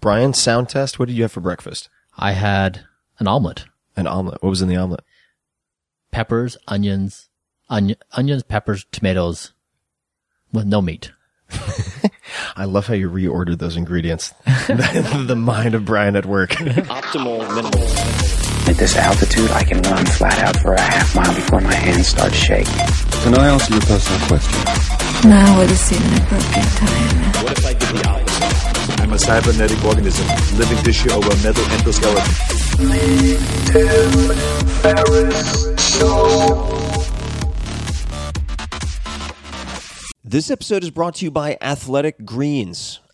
Bryan, sound test. What did you have for breakfast? I had an omelet. An omelet. What was in the omelet? Peppers, onions, onion, onions, peppers, tomatoes, with no meat. I love how you reordered those ingredients. the mind of Bryan at work. Optimal minimal. At this altitude, I can run flat out for a half mile before my hands start shaking. Can I ask you a personal question? Now would seem an appropriate time. What if I did the opposite? I'm a cybernetic organism, living tissue over metal endoskeleton. This episode is brought to you by Athletic Greens.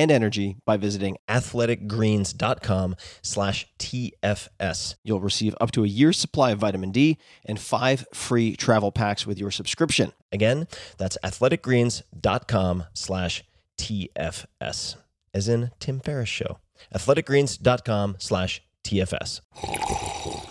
and energy by visiting athleticgreens.com slash TFS. You'll receive up to a year's supply of vitamin D and five free travel packs with your subscription. Again, that's athleticgreens.com slash TFS, as in Tim Ferriss Show. athleticgreens.com slash TFS.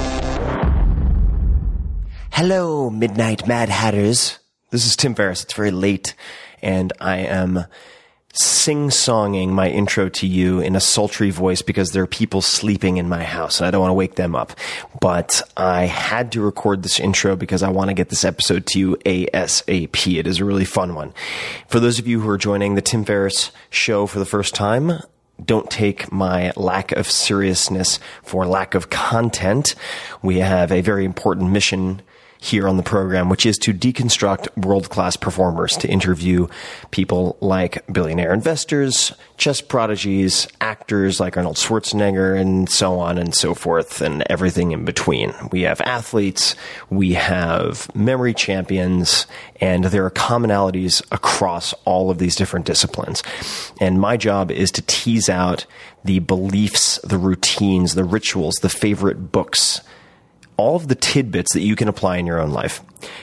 Hello, Midnight Mad Hatters. This is Tim Ferriss. It's very late, and I am sing-songing my intro to you in a sultry voice because there are people sleeping in my house and I don't want to wake them up. But I had to record this intro because I want to get this episode to you ASAP. It is a really fun one. For those of you who are joining the Tim Ferriss show for the first time, don't take my lack of seriousness for lack of content. We have a very important mission here on the program, which is to deconstruct world class performers, to interview people like billionaire investors, chess prodigies, actors like Arnold Schwarzenegger, and so on and so forth, and everything in between. We have athletes, we have memory champions, and there are commonalities across all of these different disciplines. And my job is to tease out the beliefs, the routines, the rituals, the favorite books all of the tidbits that you can apply in your own life.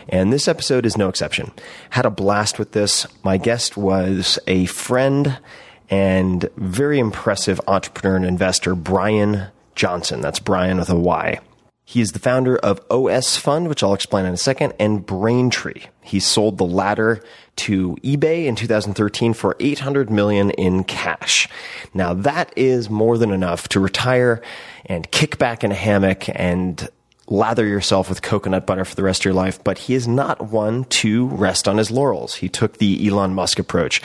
And this episode is no exception. Had a blast with this. My guest was a friend and very impressive entrepreneur and investor, Bryan Johnson. That's Bryan with a Y. He is the founder of OS Fund, which I'll explain in a second, and Braintree. He sold the latter to eBay in 2013 for 800 million in cash. Now that is more than enough to retire and kick back in a hammock and lather yourself with coconut butter for the rest of your life, but he is not one to rest on his laurels. He took the Elon Musk approach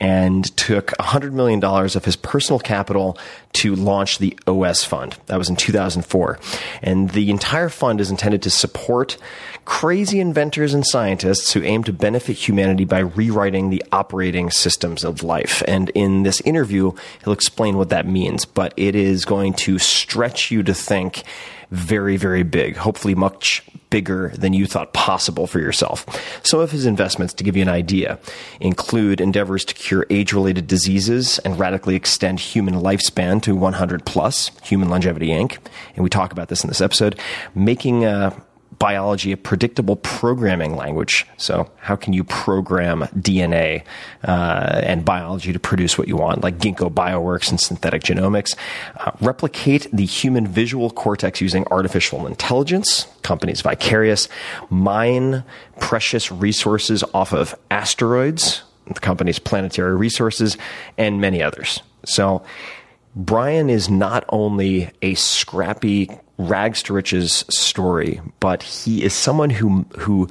and took $100 million of his personal capital to launch the OS fund. That was in 2004. And the entire fund is intended to support crazy inventors and scientists who aim to benefit humanity by rewriting the operating systems of life. And in this interview, he'll explain what that means, but it is going to stretch you to think very, very big, hopefully much bigger than you thought possible for yourself. Some of his investments, to give you an idea, include endeavors to cure age related diseases and radically extend human lifespan to 100 plus, Human Longevity Inc. And we talk about this in this episode, making uh, biology a predictable programming language. So, how can you program DNA uh, and biology to produce what you want, like Ginkgo Bioworks and synthetic genomics? Uh, replicate the human visual cortex using artificial intelligence. Companies Vicarious mine precious resources off of asteroids. The company's planetary resources and many others. So. Bryan is not only a scrappy rags to riches story, but he is someone who who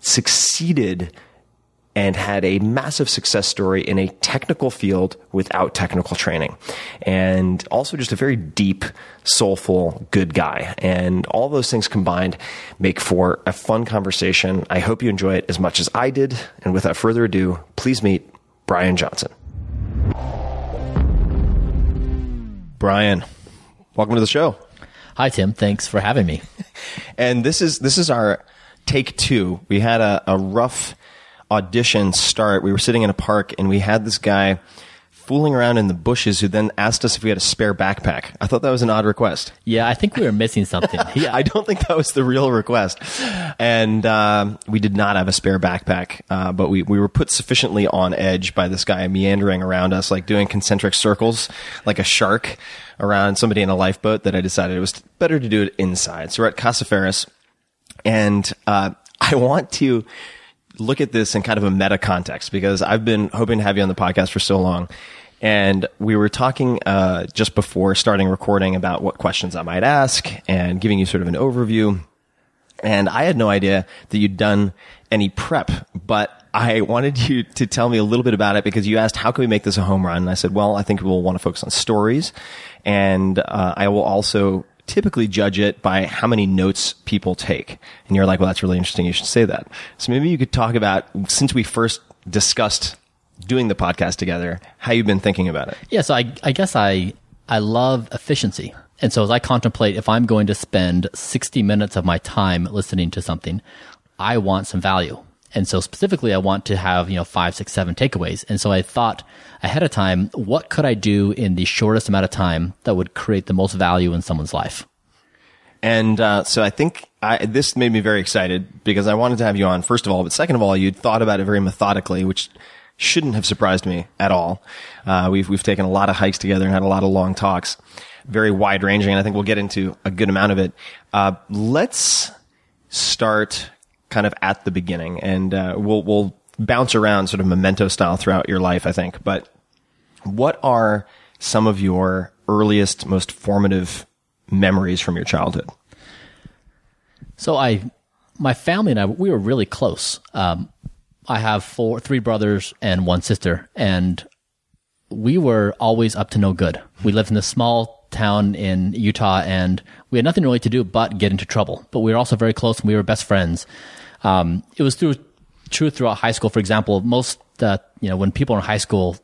succeeded and had a massive success story in a technical field without technical training. And also just a very deep, soulful, good guy. And all those things combined make for a fun conversation. I hope you enjoy it as much as I did. And without further ado, please meet Bryan Johnson. Bryan, welcome to the show. Hi, Tim. Thanks for having me. and this is this is our take two. We had a, a rough audition start. We were sitting in a park and we had this guy fooling around in the bushes who then asked us if we had a spare backpack. I thought that was an odd request. Yeah, I think we were missing something. Yeah. I don't think that was the real request. And um, we did not have a spare backpack, uh, but we, we were put sufficiently on edge by this guy meandering around us, like doing concentric circles like a shark around somebody in a lifeboat that I decided it was better to do it inside. So we're at Casa Ferriss and uh, I want to look at this in kind of a meta context because I've been hoping to have you on the podcast for so long. And we were talking uh, just before starting recording about what questions I might ask and giving you sort of an overview. And I had no idea that you'd done any prep, but I wanted you to tell me a little bit about it because you asked, how can we make this a home run? And I said, well, I think we'll want to focus on stories. And uh, I will also typically judge it by how many notes people take. And you're like, well, that's really interesting. You should say that. So maybe you could talk about, since we first discussed doing the podcast together, how you've been thinking about it. Yeah, so I, I guess I, I love efficiency. And so as I contemplate if I'm going to spend 60 minutes of my time listening to something, I want some value. And so specifically, I want to have, you know, five, six, seven takeaways. And so I thought ahead of time, what could I do in the shortest amount of time that would create the most value in someone's life? And uh, so I think I, this made me very excited because I wanted to have you on, first of all, but second of all, you'd thought about it very methodically, which shouldn't have surprised me at all. Uh, we've we've taken a lot of hikes together and had a lot of long talks, very wide ranging, and I think we'll get into a good amount of it. Uh, let's start kind of at the beginning, and uh, we'll we'll bounce around sort of memento style throughout your life, I think. But what are some of your earliest, most formative memories from your childhood? So I, my family and I, we were really close. Um, I have four, three brothers and one sister, and we were always up to no good. We lived in a small town in Utah, and we had nothing really to do but get into trouble. But we were also very close, and we were best friends. Um, it was through true throughout high school. For example, most uh, you know when people are in high school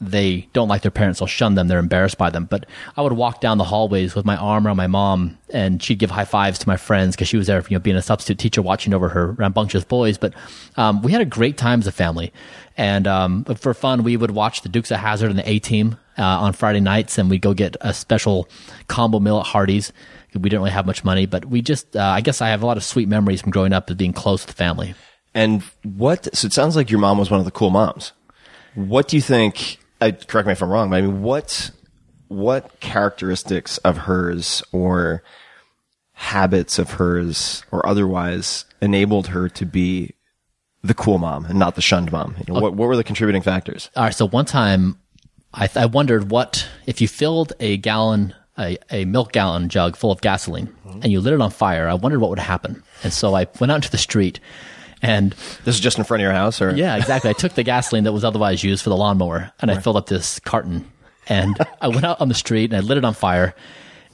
they don't like their parents, they'll shun them, they're embarrassed by them. But I would walk down the hallways with my arm around my mom, and she'd give high fives to my friends because she was there, you know, being a substitute teacher, watching over her rambunctious boys. But um, we had a great time as a family, and um, for fun, we would watch the Dukes of Hazzard and the A Team uh, on Friday nights, and we'd go get a special combo meal at Hardee's. We didn't really have much money, but we just, uh, I guess I have a lot of sweet memories from growing up as being close to the family. And what? So it sounds like your mom was one of the cool moms. What do you think? Uh, correct me if I'm wrong, but I mean, what what characteristics of hers or habits of hers or otherwise enabled her to be the cool mom and not the shunned mom? You know, what what were the contributing factors? All right. So one time, I, th- I wondered what if you filled a gallon, a, a milk gallon jug full of gasoline, and you lit it on fire. I wondered what would happen. And so I went out into the street, and This is just in front of your house, or yeah, exactly. I took the gasoline that was otherwise used for the lawnmower, and I filled up this carton, and I went out on the street and I lit it on fire.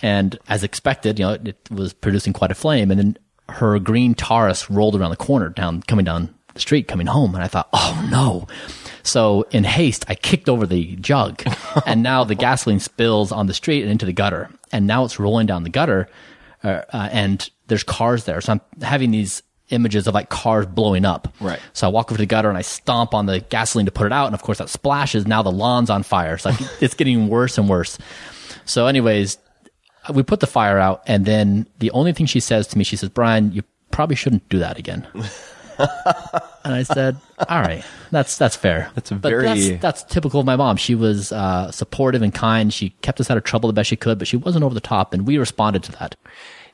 And as expected, you know, it, it was producing quite a flame. And then her green Taurus rolled around the corner, down coming down the street, coming home. And I thought, oh no. So in haste, I kicked over the jug, and now the gasoline spills on the street and into the gutter. And now it's rolling down the gutter. uh, uh, and there's cars there. So I'm having these images of like cars blowing up. Right. So I walk over to the gutter and I stomp on the gasoline to put it out. And of course that splashes. Now the lawn's on fire. So like, it's getting worse and worse. So anyways, we put the fire out and then the only thing she says to me, she says, Bryan, you probably shouldn't do that again. and I said, all right, that's, that's fair. That's very- that's, that's typical of my mom. She was, uh, supportive and kind. She kept us out of trouble the best she could, but she wasn't over the top and we responded to that.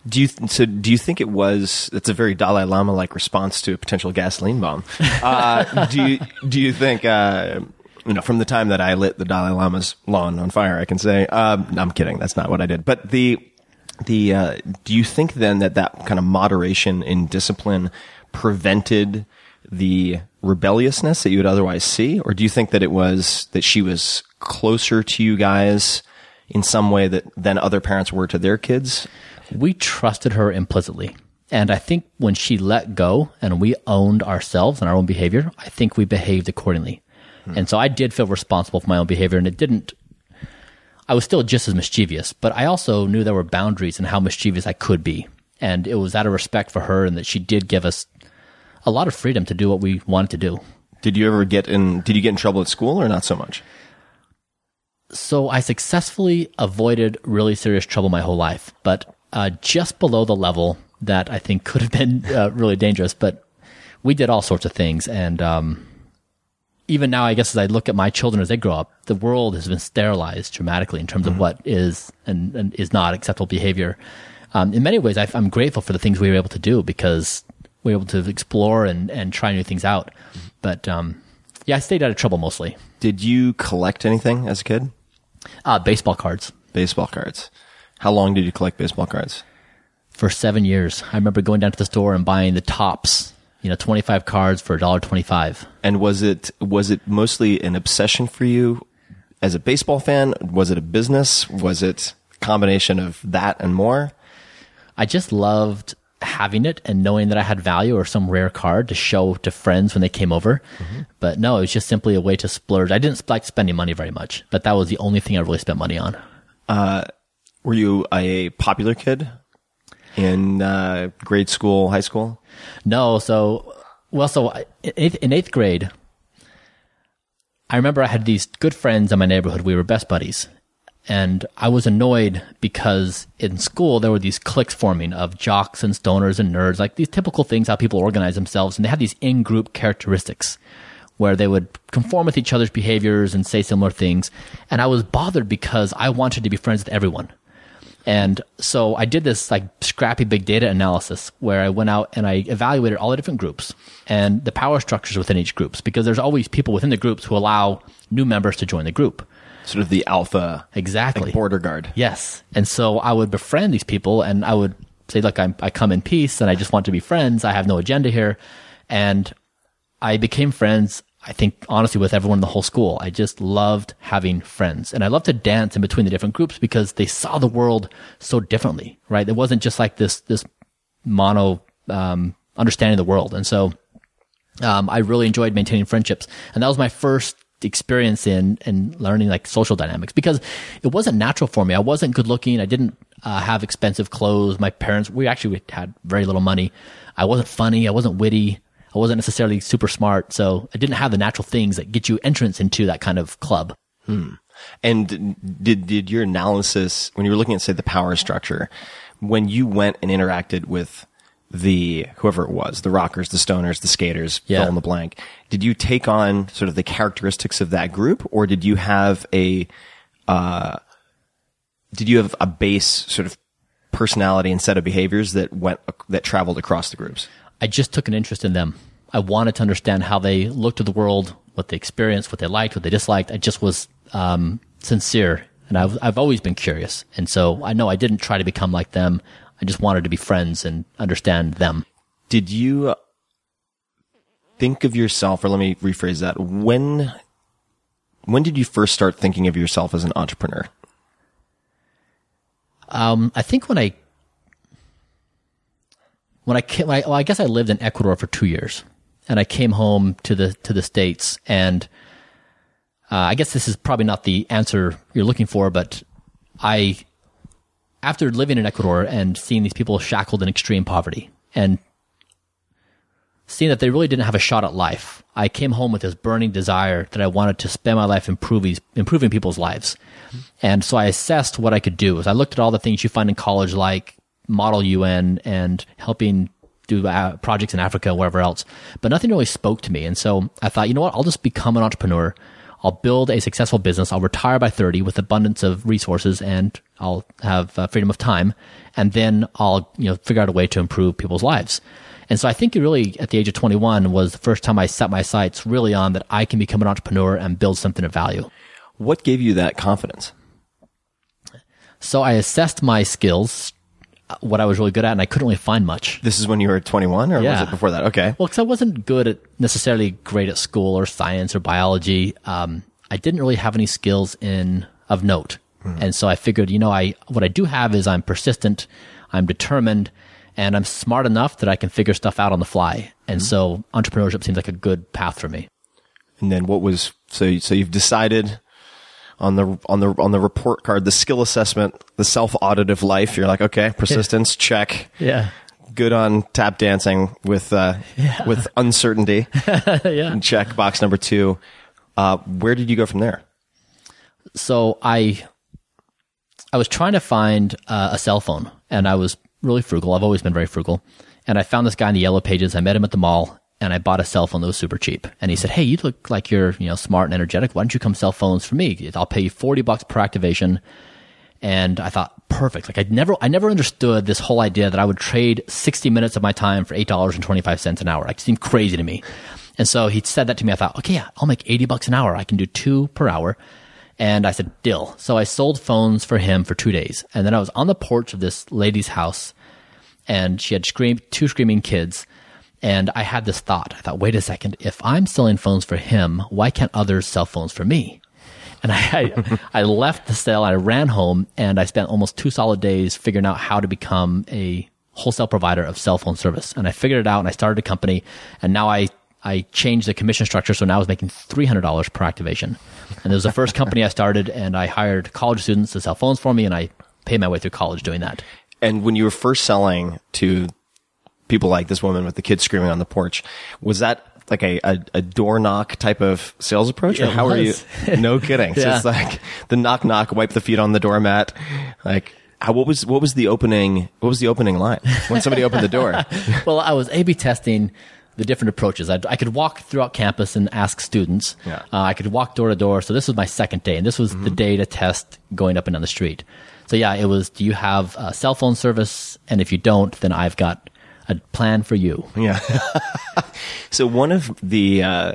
Do you th- so? Do you think it was? It's a very Dalai Lama like response to a potential gasoline bomb. Uh, do you do you think? Uh, you know, from the time that I lit the Dalai Lama's lawn on fire, I can say, um, no, I'm kidding. That's not what I did. But the the uh, do you think then that that kind of moderation in discipline prevented the rebelliousness that you would otherwise see, or do you think that it was that she was closer to you guys in some way that than other parents were to their kids? we trusted her implicitly. And I think when she let go and we owned ourselves and our own behavior, I think we behaved accordingly. Hmm. And so I did feel responsible for my own behavior and it didn't, I was still just as mischievous, but I also knew there were boundaries in how mischievous I could be. And it was out of respect for her and that she did give us a lot of freedom to do what we wanted to do. Did you ever get in? Did you get in trouble at school or not so much? So I successfully avoided really serious trouble my whole life, but uh, just below the level that I think could have been uh, really dangerous. But we did all sorts of things, and um, even now, I guess as I look at my children as they grow up, the world has been sterilized dramatically in terms of what is and, and is not acceptable behavior. Um, in many ways, I, I'm grateful for the things we were able to do because were able to explore and, and try new things out. But um, yeah, I stayed out of trouble mostly. Did you collect anything as a kid? Uh, baseball cards. Baseball cards. How long did you collect baseball cards? for seven years. I remember going down to the store and buying the Topps, you know, 25 cards for $1.25. And was it was it mostly an obsession for you as a baseball fan? Was it a business? Was it a combination of that and more? I just loved having it and knowing that I had value or some rare card to show to friends when they came over. But no, it was just simply a way to splurge. I didn't like spending money very much, but that was the only thing I really spent money on. Were you a popular kid in uh, grade school, high school? No, so well, so in eighth, in eighth grade, I remember I had these good friends in my neighborhood. We were best buddies, and I was annoyed because in school there were these cliques forming of jocks and stoners and nerds, like these typical things how people organize themselves, and they had these in-group characteristics where they would conform with each other's behaviors and say similar things, and I was bothered because I wanted to be friends with everyone. And so I did this like scrappy big data analysis where I went out and I evaluated all the different groups and the power structures within each groups because there's always people within the groups who allow new members to join the group. Sort of the alpha, Exactly. like border guard. Yes. And so I would befriend these people and I would say, look, I'm, I come in peace and I just want to be friends. I have no agenda here. And I became friends, I think, honestly, with everyone in the whole school. I just loved having friends. And I loved to dance in between the different groups because they saw the world so differently, right? It wasn't just like this, this mono, um, understanding of the world. And so, um, I really enjoyed maintaining friendships. And that was my first experience in, in learning like social dynamics because it wasn't natural for me. I wasn't good looking. I didn't uh, have expensive clothes. My parents, we actually had very little money. I wasn't funny. I wasn't witty. I wasn't necessarily super smart. So I didn't have the natural things that get you entrance into that kind of club. And did did your analysis when you were looking at say the power structure, when you went and interacted with the whoever it was, the rockers, the stoners, the skaters, Yeah. fill in the blank, did you take on sort of the characteristics of that group, or did you have a uh, did you have a base sort of personality and set of behaviors that went that traveled across the groups? I just took an interest in them. I wanted to understand how they looked at the world, what they experienced, what they liked, what they disliked. I just was um, sincere, and I've I've always been curious, and so I know I didn't try to become like them. I just wanted to be friends and understand them. did you think of yourself or let me rephrase that when when did you first start thinking of yourself as an entrepreneur Um, I think when I when I came, when I, well, I guess I lived in Ecuador for two years, and I came home to the to the states, and uh, I guess this is probably not the answer you're looking for, but I after living in Ecuador and seeing these people shackled in extreme poverty and seeing that they really didn't have a shot at life, I came home with this burning desire that I wanted to spend my life improving, improving people's lives. And so I assessed what I could do. I looked at all the things you find in college, like Model UN and helping do uh, projects in Africa, wherever else, but nothing really spoke to me. And so I thought, you know what? I'll just become an entrepreneur. I'll build a successful business. I'll retire by 30 with abundance of resources and I'll have uh, freedom of time. And then I'll, you know, figure out a way to improve people's lives. And so I think it really, at the age of 21, was the first time I set my sights really on that I can become an entrepreneur and build something of value. What gave you that confidence? So I assessed my skills, what I was really good at, and I couldn't really find much. This is when you were 21 or was it before that? Okay. Well, because I wasn't good at necessarily great at school or science or biology. Um, I didn't really have any skills in of note, and so I figured, you know, I what I do have is I'm persistent, I'm determined, and I'm smart enough that I can figure stuff out on the fly. And so entrepreneurship seems like a good path for me. And then what was, so, so you've decided on the, on the, on the report card, the skill assessment, the self audit of life. You're like, okay, persistence, check. Yeah. Good on tap dancing with, uh, with uncertainty. yeah. Check box number two. Uh, where did you go from there? so I I was trying to find uh, a cell phone, and I was really frugal. I've always been very frugal, and I found this guy in the yellow pages. I met him at the mall, and I bought a cell phone that was super cheap. And he said, "Hey, you look like you're you know smart and energetic. Why don't you come sell phones for me? I'll pay you forty bucks per activation." And I thought, perfect. Like I never, I never understood this whole idea that I would trade 60 minutes of my time for $8.25 an hour. Like it seemed crazy to me. And so he said that to me. I thought, okay, yeah, I'll make 80 bucks an hour. I can do two per hour. And I said, deal. So I sold phones for him for two days. And then I was on the porch of this lady's house and she had two screaming kids. And I had this thought. I thought, wait a second. If I'm selling phones for him, why can't others sell phones for me? And I, I, left the sale. I ran home and I spent almost two solid days figuring out how to become a wholesale provider of cell phone service. And I figured it out and I started a company and now I, I changed the commission structure. So now I was making $300 per activation. And it was the first company I started and I hired college students to sell phones for me and I paid my way through college doing that. And when you were first selling to people like this woman with the kids screaming on the porch, was that like a, a, a door knock type of sales approach? Or how are you? No kidding. So it's like the knock knock, wipe the feet on the doormat. Like, how, what was, what was the opening, what was the opening line when somebody opened the door? well, I was A/B testing the different approaches. I, I could walk throughout campus and ask students. Yeah. Uh, I could walk door to door. So this was my second day, and this was the day to test going up and down the street. So yeah, it was. Do you have a cell phone service? And if you don't, then I've got a plan for you. Yeah. so one of the uh,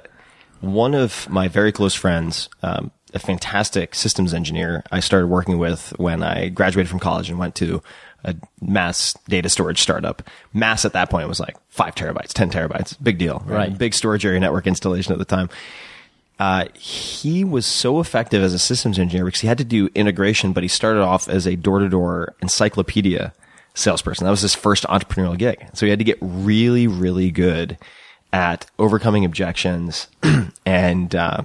one of my very close friends, um, a fantastic systems engineer, I started working with when I graduated from college and went to a mass data storage startup. Mass at that point was like five terabytes, ten terabytes, big deal, Right. Big storage area network installation at the time. Uh, he was so effective as a systems engineer because he had to do integration, but he started off as a door to door encyclopedia salesperson. That was his first entrepreneurial gig. So he had to get really, really good at overcoming objections and, uh,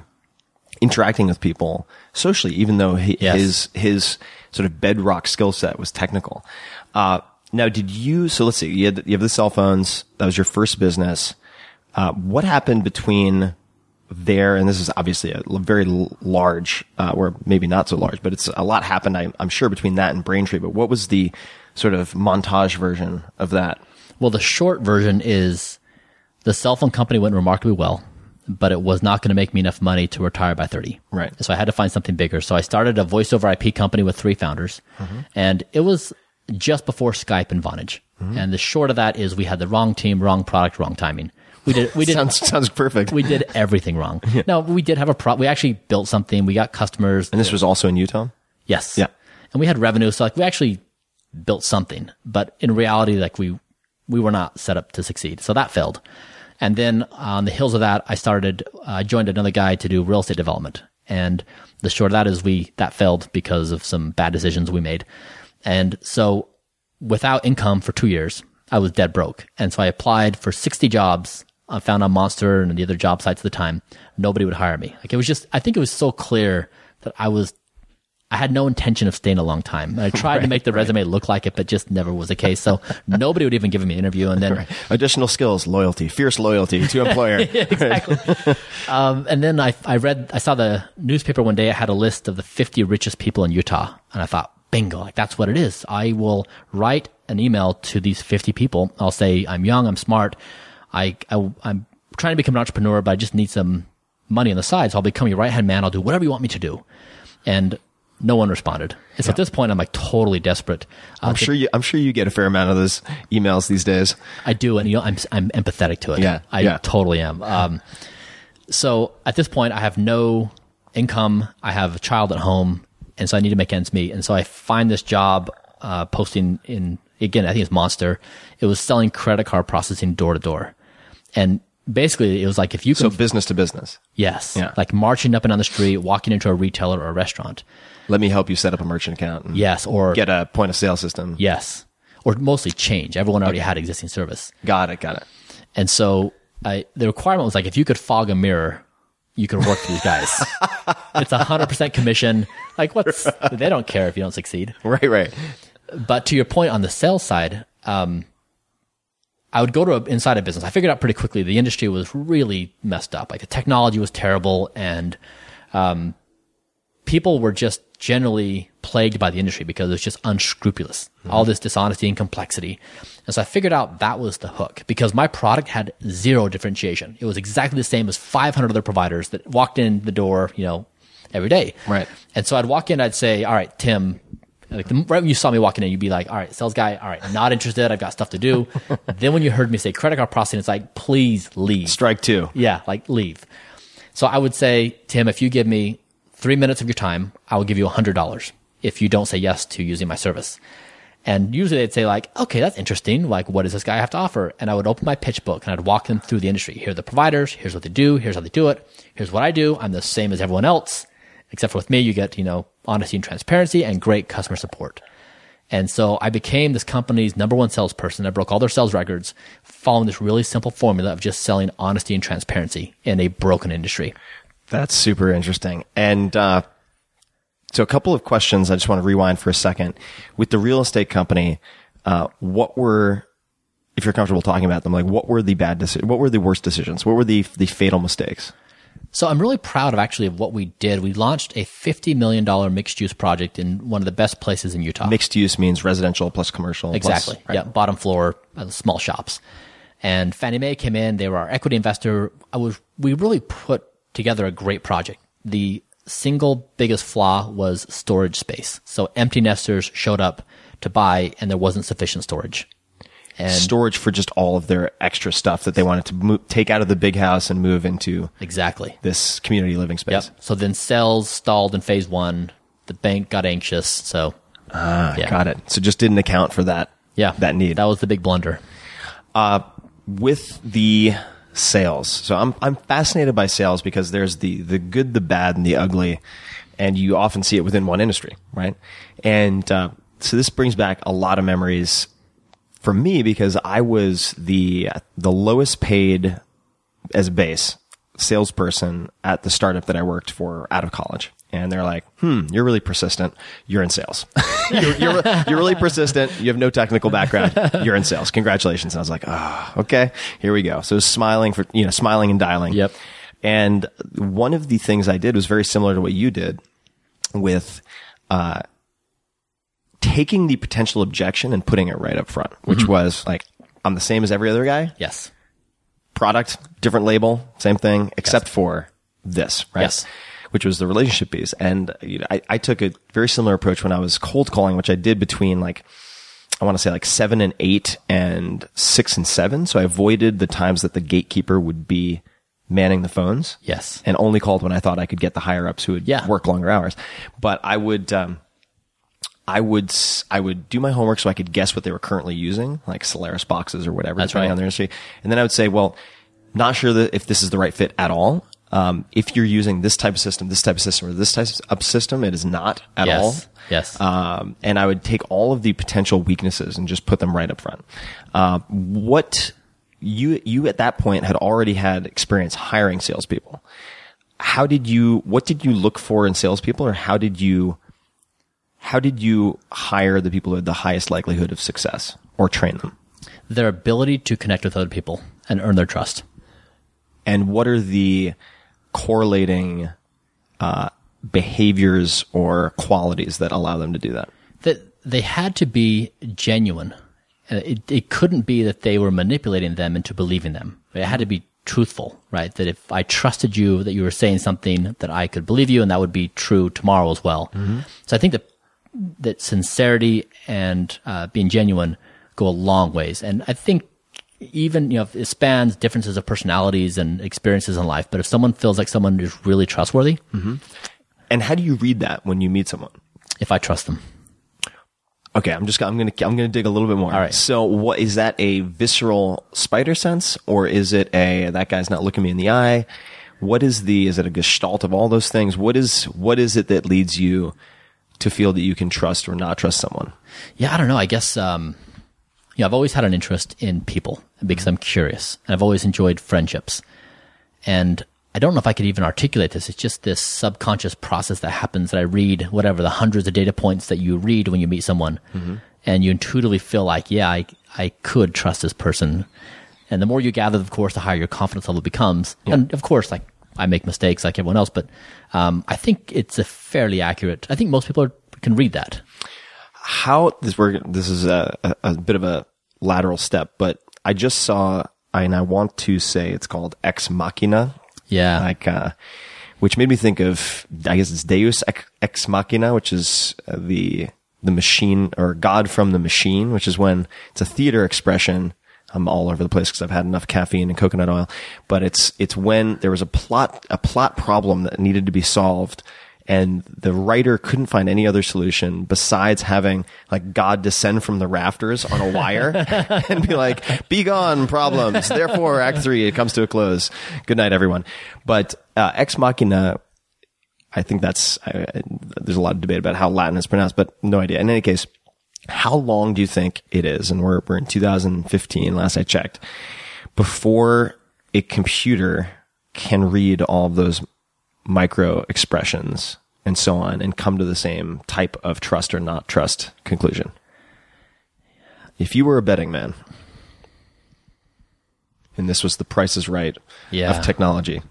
interacting with people socially, even though he, Yes. his, his sort of bedrock skill set was technical. Uh, now did you, so let's see, you, had, you have the cell phones. That was your first business. Uh, what happened between there, and this is obviously a very large, uh, or maybe not so large, but it's a lot happened, I, I'm sure, between that and Braintree. But what was the sort of montage version of that? Well, the short version is the cell phone company went remarkably well, but it was not going to make me enough money to retire by 30. Right. So I had to find something bigger. So I started a voice over IP company with three founders, mm-hmm. and it was just before Skype and Vonage. Mm-hmm. And the short of that is we had the wrong team, wrong product, wrong timing. We did, we did, sounds sounds perfect. we did everything wrong. No, we did have a pro. We actually built something. We got customers. and this was also in Utah. Yes. Yeah. And we had revenue. So like we actually built something, but in reality, like we, we were not set up to succeed. So that failed. And then on the heels of that, I started, I joined another guy to do real estate development. And the short of that is we, that failed because of some bad decisions we made. And so without income for two years, I was dead broke. And so I applied for 60 jobs. I found on Monster and the other job sites at the time. Nobody would hire me. Like it was just, I think it was so clear that I was I had no intention of staying a long time. I tried to make the resume look like it, but just never was the case. So nobody would even give me an interview. And then Additional skills, loyalty, fierce loyalty to employer. exactly. um, and then I, I read, I saw the newspaper one day. It had a list of the 50 richest people in Utah. And I thought, bingo, like that's what it is. I will write an email to these 50 people. I'll say, I'm young, I'm smart. I, I I'm trying to become an entrepreneur, but I just need some money on the side. So I'll become your right hand man. I'll do whatever you want me to do. And no one responded. And so at this point, I'm like totally desperate. Uh, I'm sure you. I'm sure you get a fair amount of those emails these days. I do, and you know, I'm I'm empathetic to it. Yeah, I yeah. totally am. Um, so at this point, I have no income. I have a child at home, and so I need to make ends meet. And so I find this job uh, posting in again. I think it's Monster. It was selling credit card processing door to door, and basically it was like if you So can, business to business. yes, Yeah. like marching up and down the street, walking into a retailer or a restaurant, Let me help you set up a merchant account. And yes, or Get a point of sale system. yes, or mostly change. Everyone already had existing service. Got it. Got it. And so I, the requirement was like, if you could fog a mirror, you could work for these guys. it's a hundred percent commission. Like what's, they don't care if you don't succeed. Right. Right. But to your point on the sales side, um, I would go to a, inside a business. I figured out pretty quickly the industry was really messed up. Like the technology was terrible and, um, people were just generally plagued by the industry because it was just unscrupulous. All mhm. this dishonesty and complexity. And so I figured out that was the hook because my product had zero differentiation. It was exactly the same as 500 other providers that walked in the door, you know, every day. Right. And so I'd walk in, I'd say, all right, Tim, like the, right when you saw me walking in, you'd be like, all right, sales guy, all right, not interested. I've got stuff to do. then when you heard me say credit card processing, it's like, please leave. Strike two. Yeah, like leave. So I would say, Tim, if you give me three minutes of your time, I will give you a hundred dollars if you don't say yes to using my service. And usually they'd say like, okay, that's interesting. Like, what does this guy have to offer? And I would open my pitch book and I'd walk them through the industry. Here are the providers. Here's what they do. Here's how they do it. Here's what I do. I'm the same as everyone else, except for with me, you get, you know, honesty and transparency and great customer support. And so I became this company's number one salesperson. I broke all their sales records following this really simple formula of just selling honesty and transparency in a broken industry. That's super interesting. And uh, so, a couple of questions. I just want to rewind for a second. With the real estate company, uh, what were, if you're comfortable talking about them, like what were the bad decisions? What were the worst decisions? What were the the fatal mistakes? So I'm really proud of actually of what we did. We launched a $50 million mixed use project in one of the best places in Utah. Mixed use means residential plus commercial. plus- Exactly. right. Yeah. Bottom floor, uh, small shops. And Fannie Mae came in. They were our equity investor. I was, we really put together a great project. The single biggest flaw was storage space. So empty nesters showed up to buy and there wasn't sufficient storage. And Storage for just all of their extra stuff that they wanted to mo- take out of the big house and move into exactly. this community living space. Yep. So then sales stalled in phase one. The bank got anxious. So Ah, Yeah. got it. So just didn't account for that. yeah, that need. That was the big blunder. with the sales. So I'm I'm fascinated by sales because there's the the good, the bad, and the ugly, and you often see it within one industry, right? And uh, so this brings back a lot of memories for me because I was the the lowest paid as base salesperson at the startup that I worked for out of college. And they're like, hmm, you're really persistent. You're in sales. you're, you're, you're really persistent. You have no technical background. You're in sales. Congratulations. And I was like, ah, okay, here we go. So smiling for, you know, smiling and dialing. Yep. And one of the things I did was very similar to what you did with, uh, taking the potential objection and putting it right up front, which Mm-hmm. was like, I'm the same as every other guy Yes. product, different label, same thing, except for this, right? Yes. Which was the relationship piece. And you know, I, I took a very similar approach when I was cold calling, which I did between like, I want to say like seven and eight and six and seven. So I avoided the times that the gatekeeper would be manning the phones. Yes. And only called when I thought I could get the higher ups who would Yeah. work longer hours. But I would, um, I would I would do my homework so I could guess what they were currently using, like Solaris boxes or whatever, That's depending right. on their industry. And then I would say, well, not sure that if this is the right fit at all. Um, if you're using this type of system, this type of system, or this type of system, it is not at Yes. all. Yes. Um, and I would take all of the potential weaknesses and just put them right up front. Uh, what you you at that point had already had experience hiring salespeople. How did you? What did you look for in salespeople, or how did you how did you hire the people who had the highest likelihood of success or train them? Their ability to connect with other people and earn their trust. And what are the correlating uh, behaviors or qualities that allow them to do that? That they had to be genuine. Uh, It, it couldn't be that they were manipulating them into believing them. It had to be truthful, right? That if I trusted you, that you were saying something that I could believe you, and that would be true tomorrow as well. So I think that that sincerity and uh, being genuine go a long ways. And I think even you know it spans differences of personalities and experiences in life. But if someone feels like someone is really trustworthy, And how do you read that when you meet someone? if I trust them, Okay, I'm just I'm gonna I'm gonna dig a little bit more. All right. So, what is that a visceral spider sense, or is it a that guy's not looking me in the eye? What is the is it a gestalt of all those things? What is what is it that leads you to feel that you can trust or not trust someone? Yeah, I don't know. I guess, um, you know, I've always had an interest in people because I'm curious and I've always enjoyed friendships. And I don't know if I could even articulate this. It's just this subconscious process that happens that I read whatever the hundreds of data points that you read when you meet someone and you intuitively feel like, yeah, I, I could trust this person. And the more you gather, of course, the higher your confidence level becomes. And of course, like I make mistakes like everyone else, but, um, I think it's a fairly accurate, I think most people are, can read that. How this we're this is a, a, a bit of a lateral step, but I just saw and I want to say it's called Ex Machina, Yeah. like uh, which made me think of I guess it's Deus Ex- Ex Machina, which is uh, the the machine or God from the machine, which is when it's a theater expression. I'm all over the place because I've had enough caffeine and coconut oil, but it's it's when there was a plot a plot problem that needed to be solved and the writer couldn't find any other solution besides having like God descend from the rafters on a wire and be like, "Be gone, problems." Therefore, Act Three it comes to a close. Good night, everyone. But uh, Ex Machina, I think that's I- there's a lot of debate about how Latin is pronounced, but no idea. In any case, how long do you think it is? And we're we're in 2015, last I checked, before a computer can read all of those micro expressions and so on and come to the same type of trust or not trust conclusion. If you were a betting man, and this was the price is right Yeah. of technology,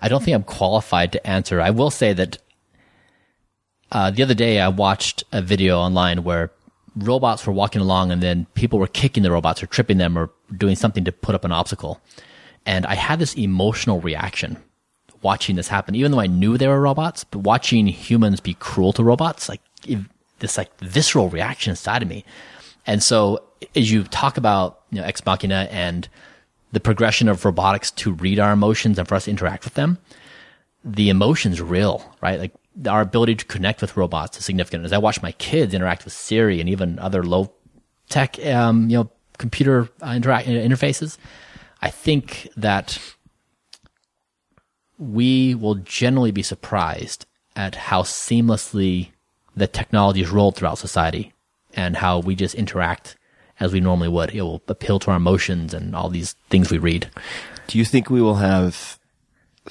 I don't think I'm qualified to answer. I will say that uh, the other day I watched a video online where robots were walking along and then people were kicking the robots or tripping them or doing something to put up an obstacle. And I had this emotional reaction watching this happen, even though I knew they were robots, but watching humans be cruel to robots, like this like visceral reaction inside of me. And so as you talk about, you know, Ex Machina and the progression of robotics to read our emotions and for us to interact with them, the emotion's real, right? Like our ability to connect with robots is significant. As I watch my kids interact with Siri and even other low tech, um, you know, computer uh, interact interfaces, I think that we will generally be surprised at how seamlessly the technology is rolled throughout society and how we just interact as we normally would. It will appeal to our emotions and all these things we read. do you think we will have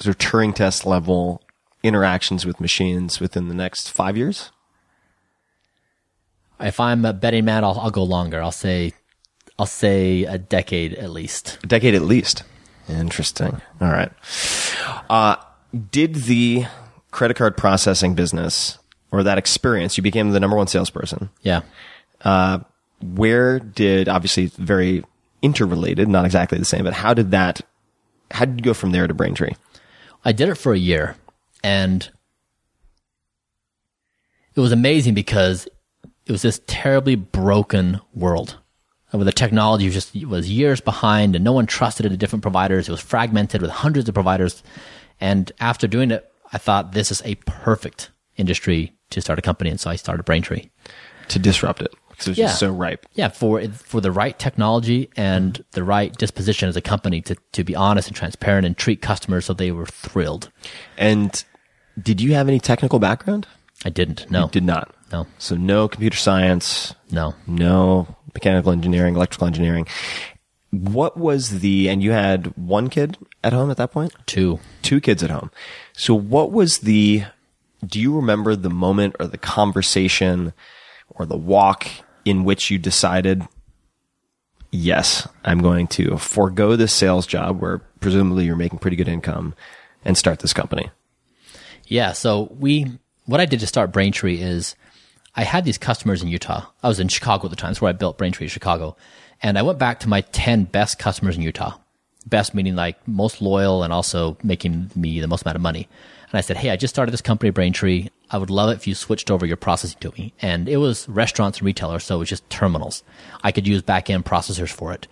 sort of Turing test level interactions with machines within the next five years? If I'm a betting man, I'll, I'll go longer. I'll say, I'll say a decade at least. A decade at least. Interesting. All right. Uh, did the credit card processing business or that experience, you became the number one salesperson. Yeah. Uh, where did, obviously very interrelated, not exactly the same, but how did that, how did you go from there to Braintree? I did it for a year and it was amazing because it was this terribly broken world where the technology was just was years behind and no one trusted it to different providers. It was fragmented with hundreds of providers. And after doing it, I thought this is a perfect industry to start a company. And so I started Braintree. To disrupt it. Because it was Yeah. just so ripe. Yeah, for for the right technology and the right disposition as a company to to be honest and transparent and treat customers so they were thrilled. And did you have any technical background? I didn't. No. You did not. No. So no computer science, No. no mechanical engineering, electrical engineering. What was the, and you had one kid at home at that point? Two. Two kids at home. So what was the do you remember the moment or the conversation or the walk in which you decided, yes, I'm going to forego this sales job where presumably you're making pretty good income and start this company? Yeah. So we, what I did to start Braintree is I had these customers in Utah. I was in Chicago at the time. That's where I built Braintree, Chicago. And I went back to my 10 best customers in Utah. Best meaning like most loyal and also making me the most amount of money. And I said, Hey, I just started this company, Braintree. I would love it if you switched over your processing to me. And it was restaurants and retailers. So it was just terminals. I could use back end processors for it.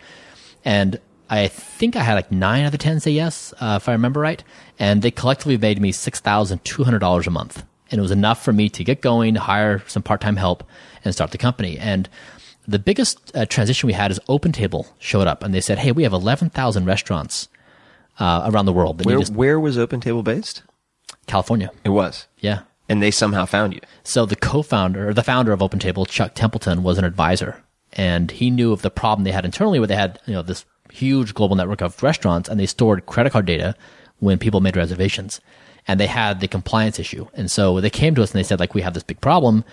And I think I had like nine out of the 10 say yes, uh, if I remember right. And they collectively made me $6,200 a month. And it was enough for me to get going, hire some part-time help and start the company. And the biggest uh, transition we had is OpenTable showed up and they said, Hey, we have 11,000 restaurants, uh, around the world. that Where, us- where was OpenTable based? California. It was. Yeah. And they somehow found you. So the co-founder, or the founder of OpenTable, Chuck Templeton, was an advisor, and he knew of the problem they had internally, where they had you know this huge global network of restaurants, and they stored credit card data when people made reservations, and they had the compliance issue, and so they came to us and they said like we have this big problem,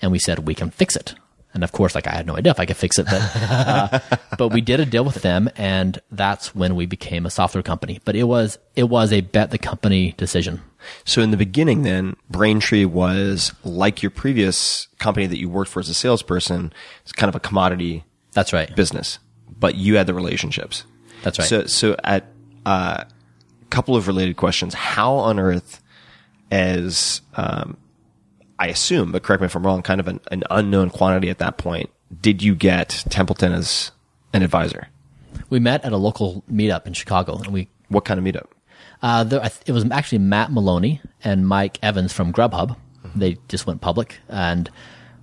and we said we can fix it. And of course, like I had no idea if I could fix it, but uh, but we did a deal with them, and that's when we became a software company. But it was it was a bet the company decision. So in the beginning, then Braintree was like your previous company that you worked for as a salesperson. It's kind of a commodity That's right. business, but you had the relationships. That's right. So, so at uh, couple of related questions, how on earth, as um, I assume, but correct me if I'm wrong, kind of an, an unknown quantity at that point, did you get Templeton as an advisor? we met at a local meetup in Chicago, and we What kind of meetup? Uh, there, it was actually Matt Maloney and Mike Evans from Grubhub. They just went public, and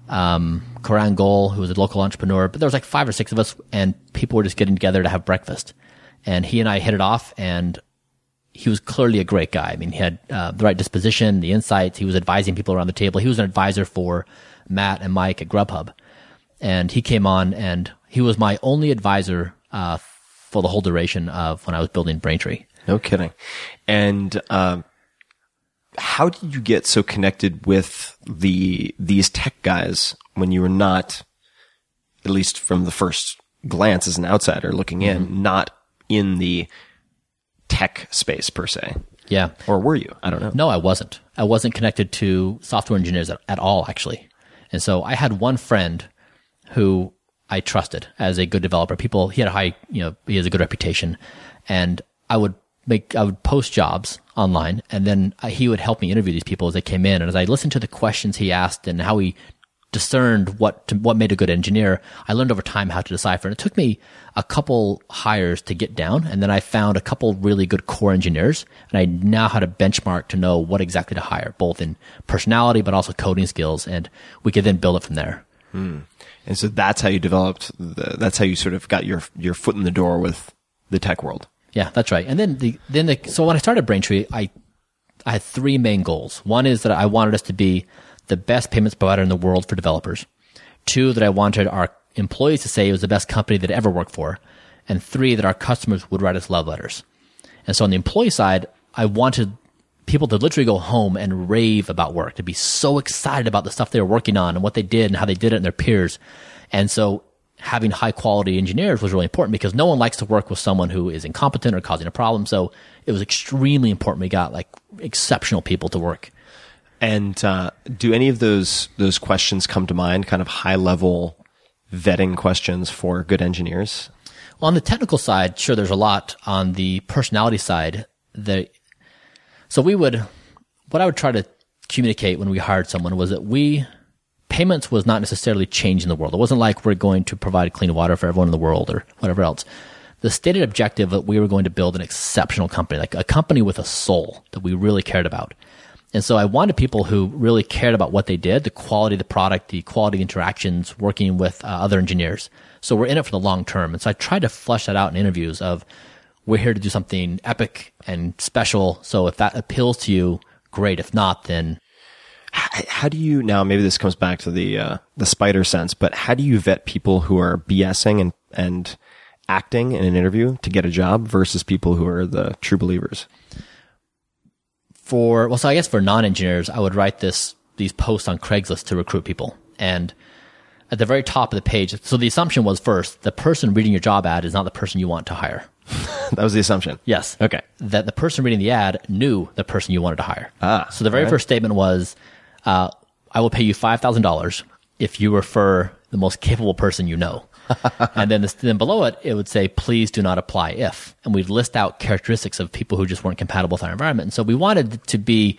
um, Karan Gol, who was a local entrepreneur. But there was like five or six of us, and people were just getting together to have breakfast. And he and I hit it off, and he was clearly a great guy. I mean, he had uh, the right disposition, the insights. He was advising people around the table. He was an advisor for Matt and Mike at Grubhub, and he came on, and he was my only advisor uh, for the whole duration of when I was building Braintree. No kidding. And um, how did you get so connected with the these tech guys when you were not, at least from the first glance as an outsider looking in, not in the tech space per se? Yeah. Or were you? I don't know. No, I wasn't. I wasn't connected to software engineers at, at all, actually. And so I had one friend who I trusted as a good developer. People, he had a high, you know, he has a good reputation. And I would make, I would post jobs online and then he would help me interview these people as they came in. And as I listened to the questions he asked and how he discerned what to, what made a good engineer, I learned over time how to decipher. And it took me a couple hires to get down, and then I found a couple really good core engineers, and I now had a benchmark to know what exactly to hire, both in personality but also coding skills, and we could then build it from there. Hmm. And so that's how you developed. The, that's how you sort of got your your foot in the door with the tech world. Yeah, that's right. And then the then the so when I started Braintree, I I had three main goals. One is that I wanted us to be the best payments provider in the world for developers. Two, that I wanted our employees to say it was the best company they'd ever worked for. And three, that our customers would write us love letters. And so on the employee side, I wanted people to literally go home and rave about work, to be so excited about the stuff they were working on and what they did and how they did it and their peers. And so having high quality engineers was really important because no one likes to work with someone who is incompetent or causing a problem. So it was extremely important we got like exceptional people to work. And uh, do any of those those questions come to mind? Kind of high level vetting questions for good engineers. Well, On the technical side, sure, there's a lot. On the personality side, the so we would what I would try to communicate when we hired someone was that we payments was not necessarily changing the world. It wasn't like we're going to provide clean water for everyone in the world or whatever else. The stated objective that we were going to build an exceptional company, like a company with a soul that we really cared about. And so I wanted people who really cared about what they did, the quality of the product, the quality of interactions, working with uh, other engineers. So we're in it for the long term. And so I tried to flesh that out in interviews of we're here to do something epic and special. So if that appeals to you, great. If not, then How do you now? Maybe this comes back to the uh, the spider sense, but how do you vet people who are BSing and and acting in an interview to get a job versus people who are the true believers? For well, so I guess for non-engineers, I would write this these posts on Craigslist to recruit people, and at the very top of the page. So the assumption was first, the person reading your job ad is not the person you want to hire. That was the assumption. Yes. Okay. That the person reading the ad knew the person you wanted to hire. Ah, So the very alright. first statement was, uh, I will pay you $5,000 if you refer the most capable person you know. and then, this, then below it, it would say, please do not apply if. And we'd list out characteristics of people who just weren't compatible with our environment. And so we wanted to be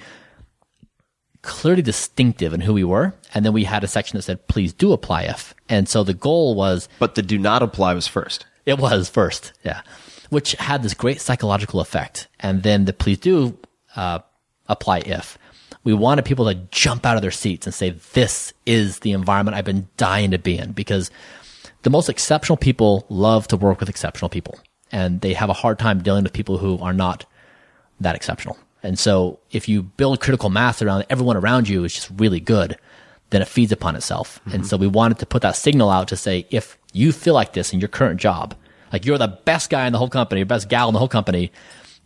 clearly distinctive in who we were. And then we had a section that said, please do apply if. And so the goal was, But the do not apply was first. it was first, yeah, which had this great psychological effect. And then the please do uh, apply if. We wanted people to jump out of their seats and say, this is the environment I've been dying to be in because the most exceptional people love to work with exceptional people and they have a hard time dealing with people who are not that exceptional. And so if you build critical mass around everyone around you is just really good, then it feeds upon itself. And mm-hmm. so we wanted to put that signal out to say, if you feel like this in your current job, like you're the best guy in the whole company, best gal in the whole company,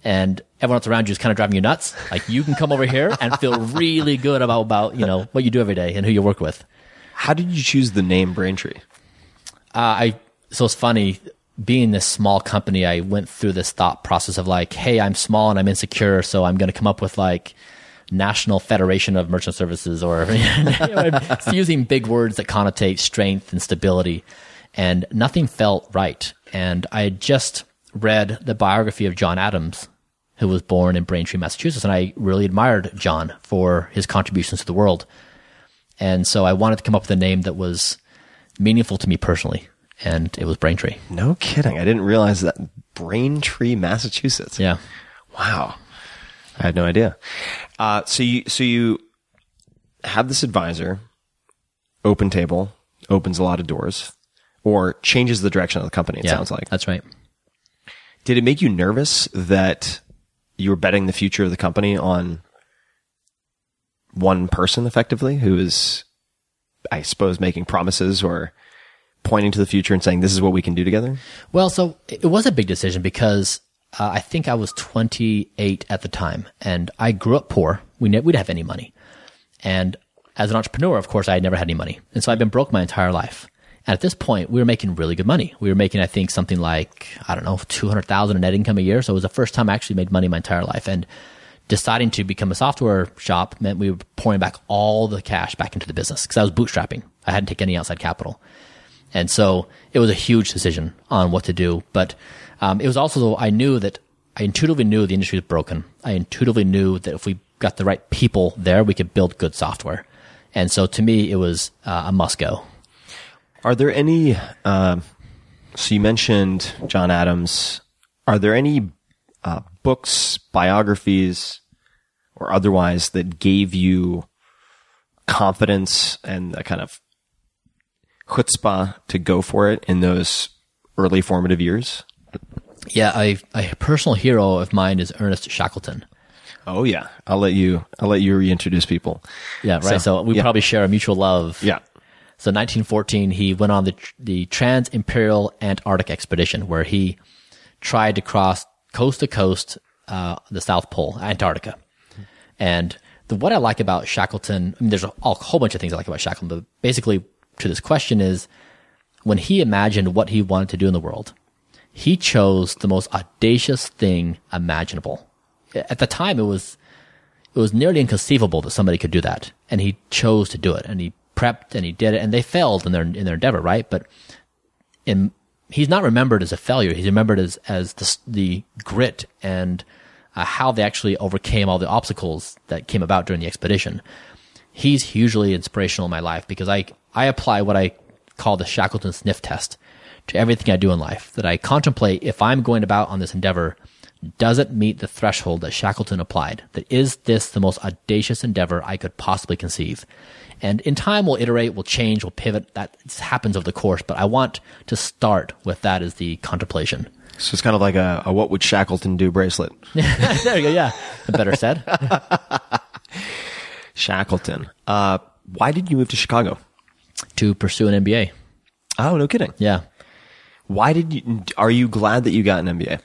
and everyone else around you is kind of driving you nuts, like you can come over here and feel really good about, about, you know, what you do every day and who you work with. How did you choose the name Braintree? Uh, I so it's funny being this small company. I went through this thought process of like, hey, I'm small and I'm insecure, so I'm going to come up with like National Federation of Merchant Services, or you know, using big words that connotate strength and stability, and nothing felt right. And I had just read the biography of John Adams, who was born in Braintree, Massachusetts, and I really admired John for his contributions to the world. And so I wanted to come up with a name that was meaningful to me personally, and it was Braintree. No kidding. I didn't realize that Braintree, Massachusetts. Yeah. Wow. I had no idea. Uh, so you, so you have this advisor, open table, opens a lot of doors, or changes the direction of the company, it yeah, sounds like. That's right. Did it make you nervous that you were betting the future of the company on one person effectively who is, I suppose, making promises or pointing to the future and saying, this is what we can do together? Well, so it was a big decision because uh, I think I was 28 at the time and I grew up poor. We, ne- we didn't have any money. And as an entrepreneur, of course, I had never had any money. And so I've been broke my entire life. And at this point, we were making really good money. We were making, I think, something like, I don't know, 200,000 in net income a year. So it was the first time I actually made money my entire life. And deciding to become a software shop meant we were pouring back all the cash back into the business because I was bootstrapping. I hadn't taken any outside capital. And so it was a huge decision on what to do. But um, it was also, I knew that I intuitively knew the industry was broken. I intuitively knew that if we got the right people there, we could build good software. And so to me, it was uh, a must go. Are there any, uh, so you mentioned John Adams. Are there any uh, books, biographies, or otherwise that gave you confidence and a kind of chutzpah to go for it in those early formative years? Yeah, I, a personal hero of mine is Ernest Shackleton. Oh yeah, I'll let you. I'll let you reintroduce people. Yeah, right. So, So, we yeah. probably share a mutual love. Yeah. So 1914, he went on the the Trans Imperial Antarctic Expedition, where he tried to cross coast to coast uh, the South Pole, Antarctica. And the, what I like about Shackleton, I mean, there's a, a whole bunch of things I like about Shackleton, but basically to this question is when he imagined what he wanted to do in the world, he chose the most audacious thing imaginable. At the time, it was it was nearly inconceivable that somebody could do that, and he chose to do it, and he prepped and he did it, and they failed in their in their endeavor, right? But in he's not remembered as a failure; he's remembered as as the the grit and uh, how they actually overcame all the obstacles that came about during the expedition. He's hugely inspirational in my life because I I apply what I call the Shackleton sniff test to everything I do in life. That I contemplate if I'm going about on this endeavor does it meet the threshold that Shackleton applied? That is this the most audacious endeavor I could possibly conceive? And in time, we'll iterate, we'll change, we'll pivot. That happens over the course, but I want to start with that as the contemplation. So it's kind of like a, a what would Shackleton do bracelet. there you go. Yeah. Better said. Shackleton. Uh, why did you move to Chicago? to pursue an MBA. Oh, no kidding. Yeah. Why did you? Are you glad that you got an MBA?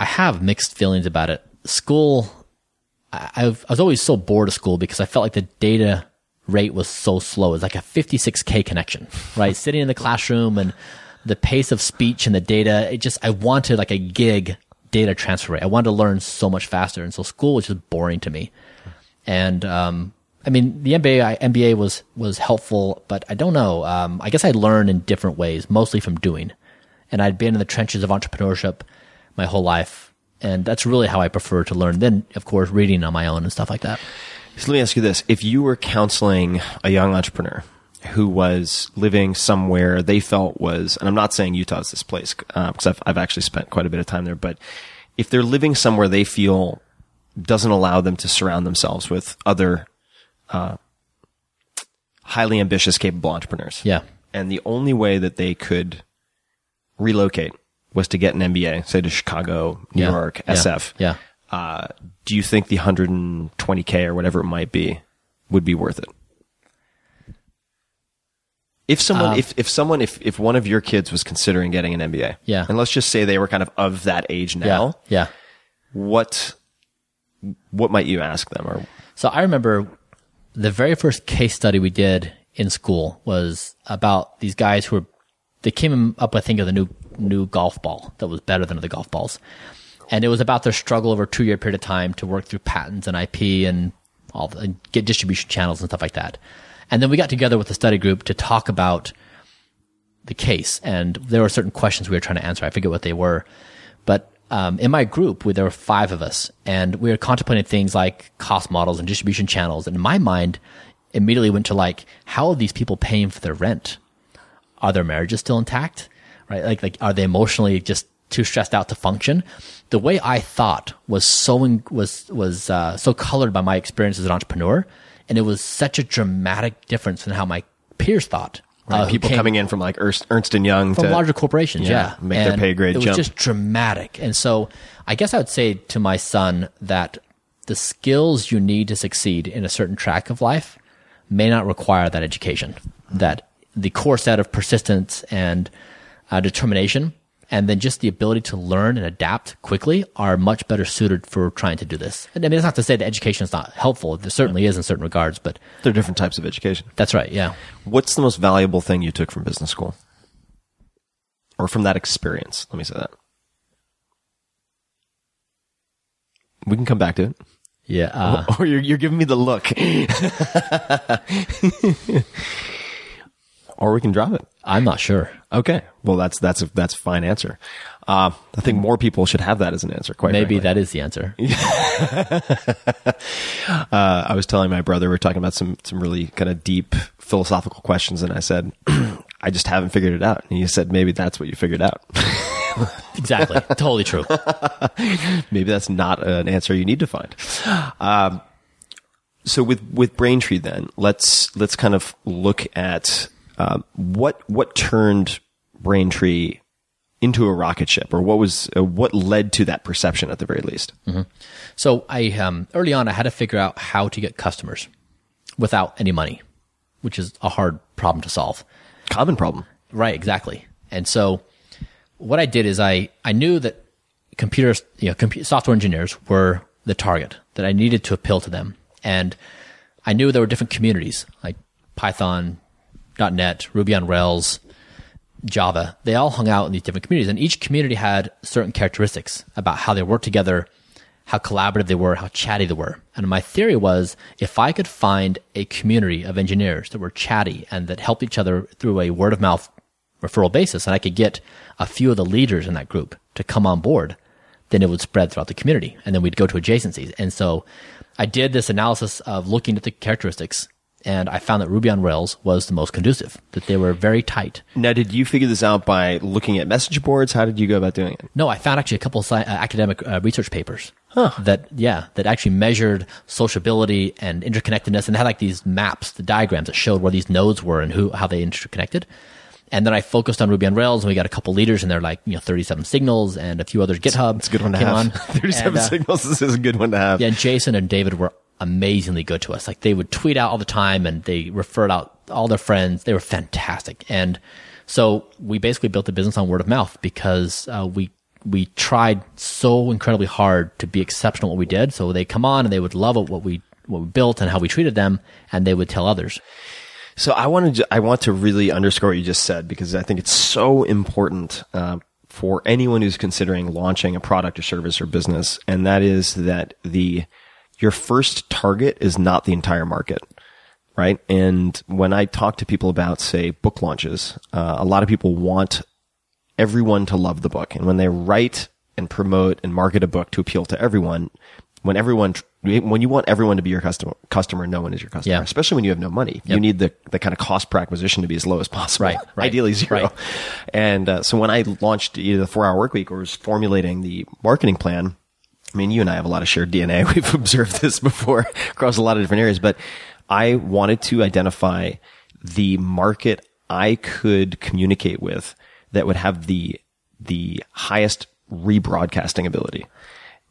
I have mixed feelings about it. School, I, I've, I was always so bored of school because I felt like the data rate was so slow. It's like a 56k connection, right? Sitting in the classroom and the pace of speech and the data. It just I wanted like a gig data transfer rate. I wanted to learn so much faster, and so school was just boring to me. And um, I mean, the MBA I, MBA was was helpful, but I don't know. Um, I guess I learned in different ways, mostly from doing. And I'd been in the trenches of entrepreneurship my whole life, and that's really how I prefer to learn. Then, of course, reading on my own and stuff like that. So let me ask you this: If you were counseling a young entrepreneur who was living somewhere they felt was, and I'm not saying Utah is this place because uh, I've, I've actually spent quite a bit of time there, but if they're living somewhere they feel doesn't allow them to surround themselves with other uh, highly ambitious, capable entrepreneurs. Yeah. And the only way that they could relocate was to get an MBA, say to Chicago, New Yeah. York, Yeah. SF. Yeah. Uh, do you think the 120k or whatever it might be would be worth it? If someone, Um, if, if someone, if, if one of your kids was considering getting an MBA, Yeah. and let's just say they were kind of of that age now, Yeah. what, what might you ask them? Or So I remember the very first case study we did in school was about these guys who were, they came up, I think, of the new, new golf ball that was better than the golf balls. And it was about their struggle over a two year period of time to work through patents and IP and all the, and get distribution channels and stuff like that. And then we got together with the study group to talk about the case. And there were certain questions we were trying to answer. I forget what they were. But um, in my group, we, there were five of us, and we were contemplating things like cost models and distribution channels. And my mind immediately went to like, how are these people paying for their rent? Are their marriages still intact? Right? Like, like, are they emotionally just too stressed out to function? The way I thought was so was was uh, so colored by my experience as an entrepreneur, and it was such a dramatic difference in how my peers thought. uh, people came- coming in from like Ernst, Ernst and Young from to larger corporations. Yeah, Yeah, make their pay grade It was jump. just dramatic, and so I guess I would say to my son that the skills you need to succeed in a certain track of life may not require that education. That the core set of persistence and uh, determination, and then just the ability to learn and adapt quickly are much better suited for trying to do this. And I mean, it's not to say that education is not helpful. There certainly is in certain regards, but there are different types of education. that's right. Yeah. What's the most valuable thing you took from business school? Or from that experience? Let me say that. We can come back to it. Yeah. Uh, Or you're, you're giving me the look. or we can drop it. I'm not sure. Okay. Well, that's, that's a, that's a fine answer. Uh, I think more people should have that as an answer, quite Maybe frankly. that is the answer. uh, I was telling my brother we are talking about some some really kind of deep philosophical questions, and I said, I just haven't figured it out. And he said, maybe that's what you figured out. Exactly. totally true. maybe that's not an answer you need to find. Um, so with with Braintree, then let's let's kind of look at um, what what turned Braintree into a rocket ship, or what was uh, what led to that perception at the very least. So I um, early on I had to figure out how to get customers without any money, which is a hard problem to solve. Common problem. Right, exactly. And so what I did is I I knew that computers, you know, software engineers were the target that I needed to appeal to them, and I knew there were different communities like Python, .NET, Ruby on Rails, Java. They all hung out in these different communities, and each community had certain characteristics about how they worked together, how collaborative they were, how chatty they were. And my theory was if I could find a community of engineers that were chatty and that helped each other through a word of mouth referral basis, and I could get a few of the leaders in that group to come on board, then it would spread throughout the community. And then we'd go to adjacencies. And so I did this analysis of looking at the characteristics and I found that Ruby on Rails was the most conducive, that they were very tight. Now, did you figure this out by looking at message boards? How did you go about doing it? No, I found actually a couple of sci- uh, academic uh, research papers that, yeah, that actually measured sociability and interconnectedness and had like these maps, the diagrams that showed where these nodes were and who, how they interconnected. And then I focused on Ruby on Rails and we got a couple leaders and they're like, you know, 37 signals and a few others. GitHub. It's a good one to have. on. 37 And, uh, signals this is a good one to have. Yeah, and Jason and David were amazingly good to us. Like they would tweet out all the time and they referred out all their friends. They were fantastic. And so we basically built the business on word of mouth because uh, we we tried so incredibly hard to be exceptional at what we did. So they come on and they would love what we what we built and how we treated them, and they would tell others. So I wanted to, I want to really underscore what you just said because I think it's so important uh, for anyone who's considering launching a product or service or business, and that is that the your first target is not the entire market, right? And when I talk to people about, say, book launches, uh, a lot of people want everyone to love the book, and when they write and promote and market a book to appeal to everyone, when everyone when you want everyone to be your customer, customer, no one is your customer. Yeah. Especially when you have no money, you need the the kind of cost per acquisition to be as low as possible. Right, right, Ideally zero. right. And uh, so when I launched either the four hour work week or was formulating the marketing plan, I mean, you and I have a lot of shared DNA. We've observed this before across a lot of different areas, but I wanted to identify the market I could communicate with that would have the the highest rebroadcasting ability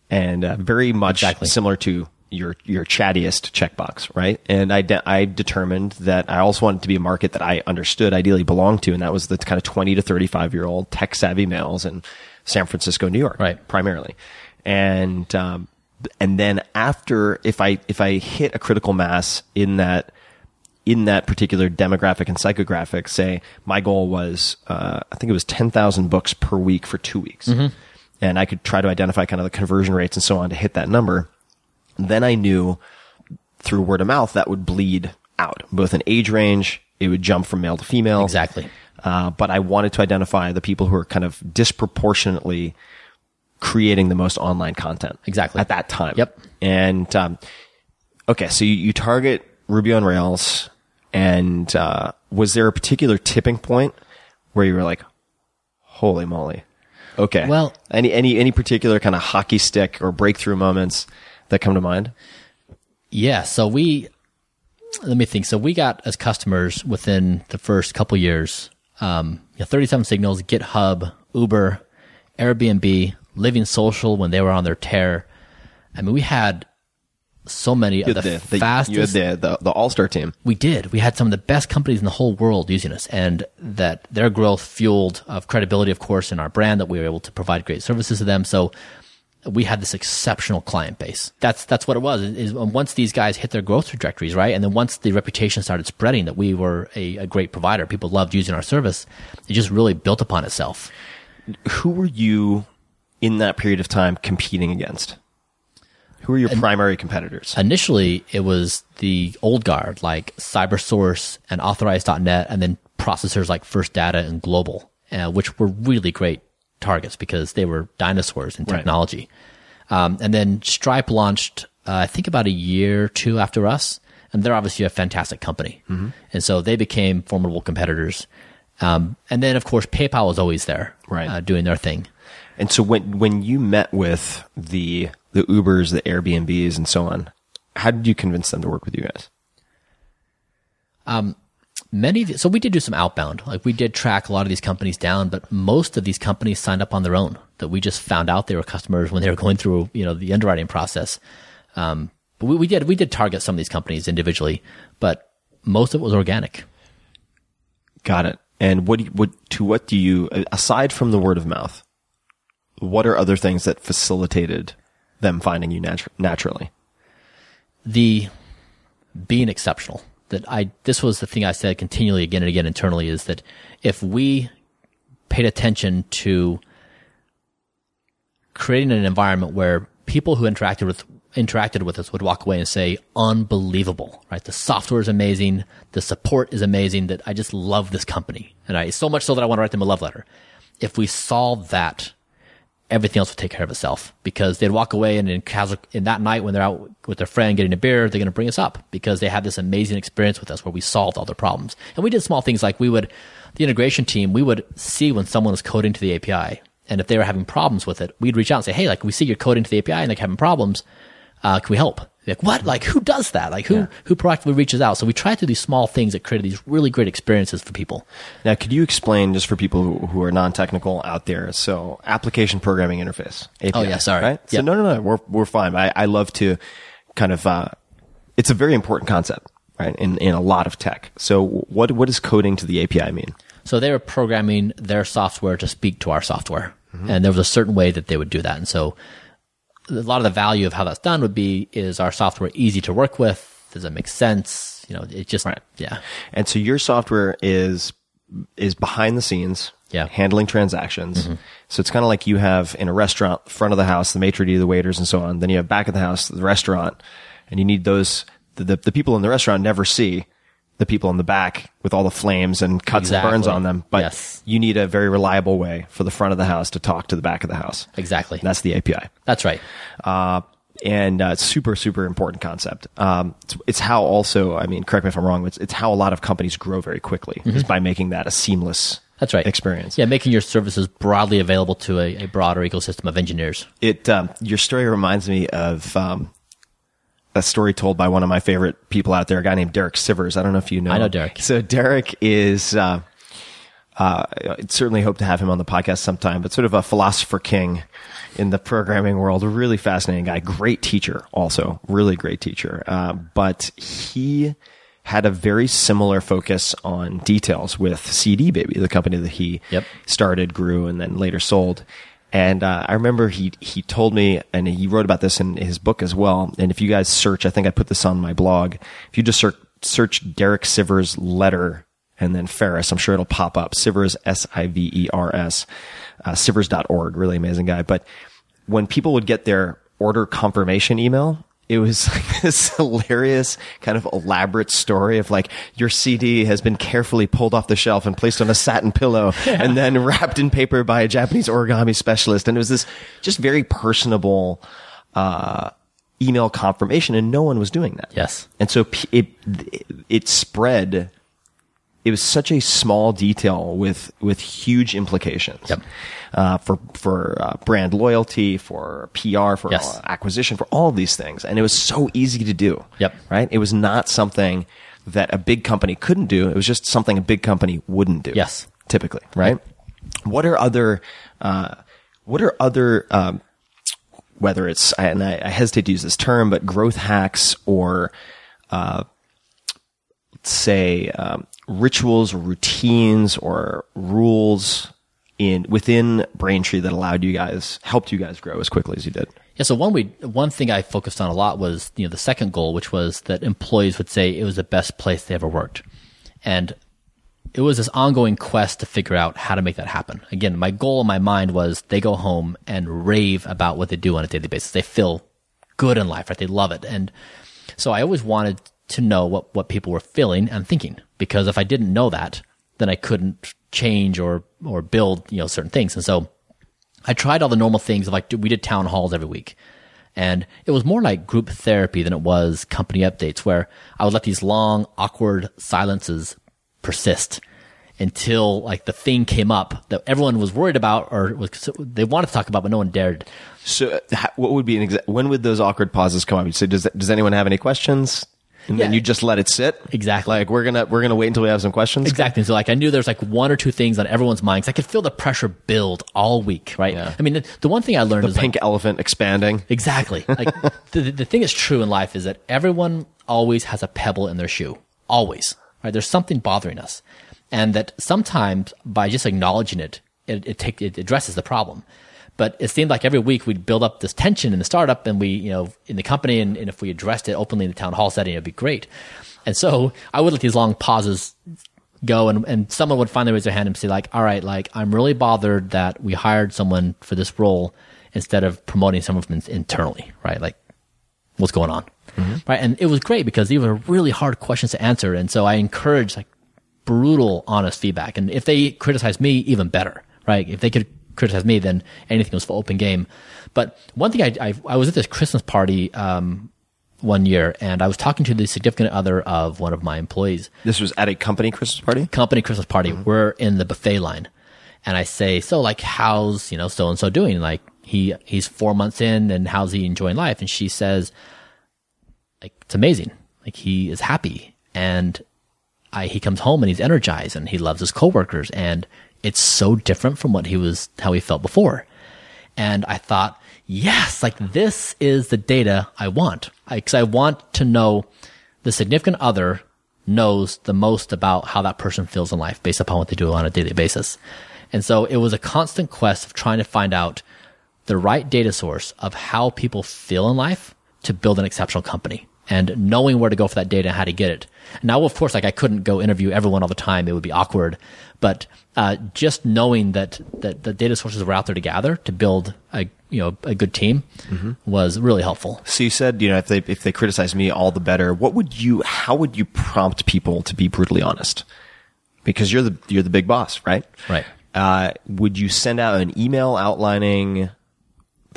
and uh, very much Exactly. similar to your your chattiest checkbox, right? And I de- I determined that I also wanted to be a market that I understood ideally belonged to, and that was the kind of twenty to thirty five year old tech savvy males in San Francisco, New York, Right. primarily. And um, and then after, if I if I hit a critical mass in that in that particular demographic and psychographic, say my goal was, uh, I think it was 10,000 books per week for two weeks. And I could try to identify kind of the conversion rates and so on to hit that number. Then I knew through word of mouth that would bleed out, both in age range, it would jump from male to female. Exactly. Uh, but I wanted to identify the people who are kind of disproportionately creating the most online content. Exactly. At that time. Yep. And, um, okay, so you, you target Ruby on Rails and, uh, was there a particular tipping point where you were like, holy moly. Okay. Well- any, any, any particular kind of hockey stick or breakthrough moments that come to mind? Yeah. So we, let me think. So we got as customers within the first couple years, um, you know, 37 signals, GitHub, Uber, Airbnb, Living Social when they were on their tear. I mean, we had so many of You the, had the, the, fastest. you had the, the, the all-star team. we did. We had some of the best companies in the whole world using us, and that their growth fueled of credibility, of course, in our brand that we were able to provide great services to them. So we had this exceptional client base. That's that's what it was. Is once these guys hit their growth trajectories, right, and then once the reputation started spreading that we were a, a great provider, people loved using our service. It just really built upon itself. Who were you in that period of time competing against? Who were your primary competitors? Initially, it was the old guard like CyberSource and Authorize.net, and then processors like First Data and Global, uh, which were really great targets because they were dinosaurs in Right. technology. Um, and then Stripe launched, uh, I think, about a year or two after us, and they're obviously a fantastic company, and so they became formidable competitors. Um, and then, of course, PayPal was always there, Right. uh, doing their thing. And so when when you met with the the Ubers, the Airbnbs, and so on, how did you convince them to work with you guys? many of the, so we did do some outbound like we did track a lot of these companies down but most of these companies signed up on their own that we just found out they were customers when they were going through you know the underwriting process um, but we, we did we did target some of these companies individually but most of it was organic Got it. And what do you, what to what do you aside from the word of mouth? What are other things that facilitated them finding you natu- naturally? the being exceptional that I this was the thing I said continually again and again internally is that if we paid attention to creating an environment where people who interacted with interacted with us would walk away and say unbelievable right? The software is amazing. The support is amazing that I just love this company. And I so much so that I want to write them a love letter. If we solve that everything else will take care of itself because they'd walk away and in casual, in that night when they're out with their friend getting a beer, they're going to bring us up because they had this amazing experience with us where we solved all their problems. And we did small things like we would, the integration team, we would see when someone was coding to the API. And if they were having problems with it, we'd reach out and say, Hey, like we see you're coding to the API and they're having problems. Uh, can we help? Like what? Like who does that? Like who, who proactively reaches out? So we try to do these small things that create these really great experiences for people. Now, could you explain just for people who, who are non-technical out there? So, application programming interface. API, Oh, yeah, sorry. Right? So, Yep. no, no, no, we're we're fine. I, I love to kind of. Uh, it's a very important concept, right? In in a lot of tech. So, what what does coding to the API mean? So they were programming their software to speak to our software. And there was a certain way that they would do that. And so a lot of the value of how that's done would be is our software easy to work with? Does it make sense? You know, it just, yeah. And so your software is is behind the scenes, Yeah. handling transactions. Mm-hmm. So it's kind of like you have in a restaurant, front of the house, the maitre d', the waiters, and so on. Then you have back of the house, the restaurant, and you need those. The, the, the people in the restaurant never see the people in the back with all the flames and cuts and burns on them, but Yes. you need a very reliable way for the front of the house to talk to the back of the house. Exactly. That's the API That's right. uh, and uh, super super important concept. Um, it's, it's how also, I mean, correct me if I'm wrong, but it's, it's how a lot of companies grow very quickly is by making that a seamless That's right. experience. Yeah. Making your services broadly available to a, a broader ecosystem of engineers. It um, your story reminds me of um, a story told by one of my favorite people out there, a guy named Derek Sivers. I don't know if you know. I know. Derek. So Derek is. Uh, uh, I'd certainly hope to have him on the podcast sometime, but sort of a philosopher king in the programming world. A really fascinating guy, great teacher, also really great teacher. Uh, but he had a very similar focus on details with CD Baby, the company that he Yep. started, grew, and then later sold. And uh, I remember he he told me, and he wrote about this in his book as well. And if you guys search, I think I put this on my blog. If you just search search Derek Sivers letter and then Ferriss, I'm sure it'll pop up. Sivers S I V E R S, uh, Sivers.org, really amazing guy. But when people would get their order confirmation email, it was like this hilarious kind of elaborate story of like your CD has been carefully pulled off the shelf and placed on a satin pillow and then wrapped in paper by a Japanese origami specialist. And it was this just very personable, uh, email confirmation and no one was doing that. Yes. And so p- it, it spread. It was such a small detail with, with huge implications. Yep. Uh, for, for, uh, brand loyalty, for PR, for Yes. uh, acquisition, for all of these things. And it was so easy to do. Yep. Right? It was not something that a big company couldn't do. It was just something a big company wouldn't do. Yes. Typically, right? What are other, uh, what are other, um, whether it's, and I, I hesitate to use this term, but growth hacks or, uh, let's say, um, rituals or routines or rules in, within Braintree that allowed you guys, helped you guys grow as quickly as you did? Yeah. So one we one thing I focused on a lot was you know the second goal, which was that employees would say it was the best place they ever worked, and it was this ongoing quest to figure out how to make that happen. Again, my goal in my mind was they go home and rave about what they do on a daily basis. They feel good in life, right? They love it, and so I always wanted to know what what people were feeling and thinking because if I didn't know that, then I couldn't change or or build you know certain things, and so. I tried all the normal things like we did town halls every week. And it was more like group therapy than it was company updates where I would let these long, awkward silences persist until like the thing came up that everyone was worried about or was, they wanted to talk about, but no one dared. So, uh, what would be an exa- when would those awkward pauses come up? You say, does does anyone have any questions? And then you just let it sit. Exactly. Like we're gonna we're gonna wait until we have some questions. Exactly. So like I knew there's like one or two things on everyone's mind because I could feel the pressure build all week, right? Yeah. I mean, the, the one thing I learned The is like, pink elephant expanding. Exactly. Like the, the thing that's true in life is that everyone always has a pebble in their shoe. Always. Right? There's something bothering us. And that sometimes by just acknowledging it, it, it take, it addresses the problem. But it seemed like every week we'd build up this tension in the startup and we, you know, in the company and, and if we addressed it openly in the town hall setting, it'd be great. And so I would let these long pauses go and, and someone would finally raise their hand and say like, all right, like I'm really bothered that we hired someone for this role instead of promoting someone from in- internally, right? Like what's going on? Mm-hmm. Right. And it was great because these were really hard questions to answer. And so I encouraged like brutal, honest feedback. And if they criticized me, even better, right? If they could criticize me, then anything was for open game. But one thing I, I, I was at this Christmas party, um, one year and I was talking to the significant other of one of my employees This was at a company Christmas party. company Christmas party. We're in the buffet line. And I say, so like, how's, you know, so and so doing? Like, he, he's four months in and how's he enjoying life? And she says, like, it's amazing. Like, he is happy and I, he comes home and he's energized and he loves his coworkers and it's so different from what he was, how he felt before. And I thought, yes, like this is the data I want. I, cause I want to know the significant other knows the most about how that person feels in life based upon what they do on a daily basis. And so it was a constant quest of trying to find out the right data source of how people feel in life to build an exceptional company and knowing where to go for that data and how to get it. Now, of course, like I couldn't go interview everyone all the time. It would be awkward, but, uh, just knowing that, that the data sources were out there to gather to build a, you know, a good team was really helpful. So you said, you know, if they if they criticize me, all the better. What would you? How would you prompt people to be brutally honest? Because you're the you're the big boss, right? Right. Uh, would you send out an email outlining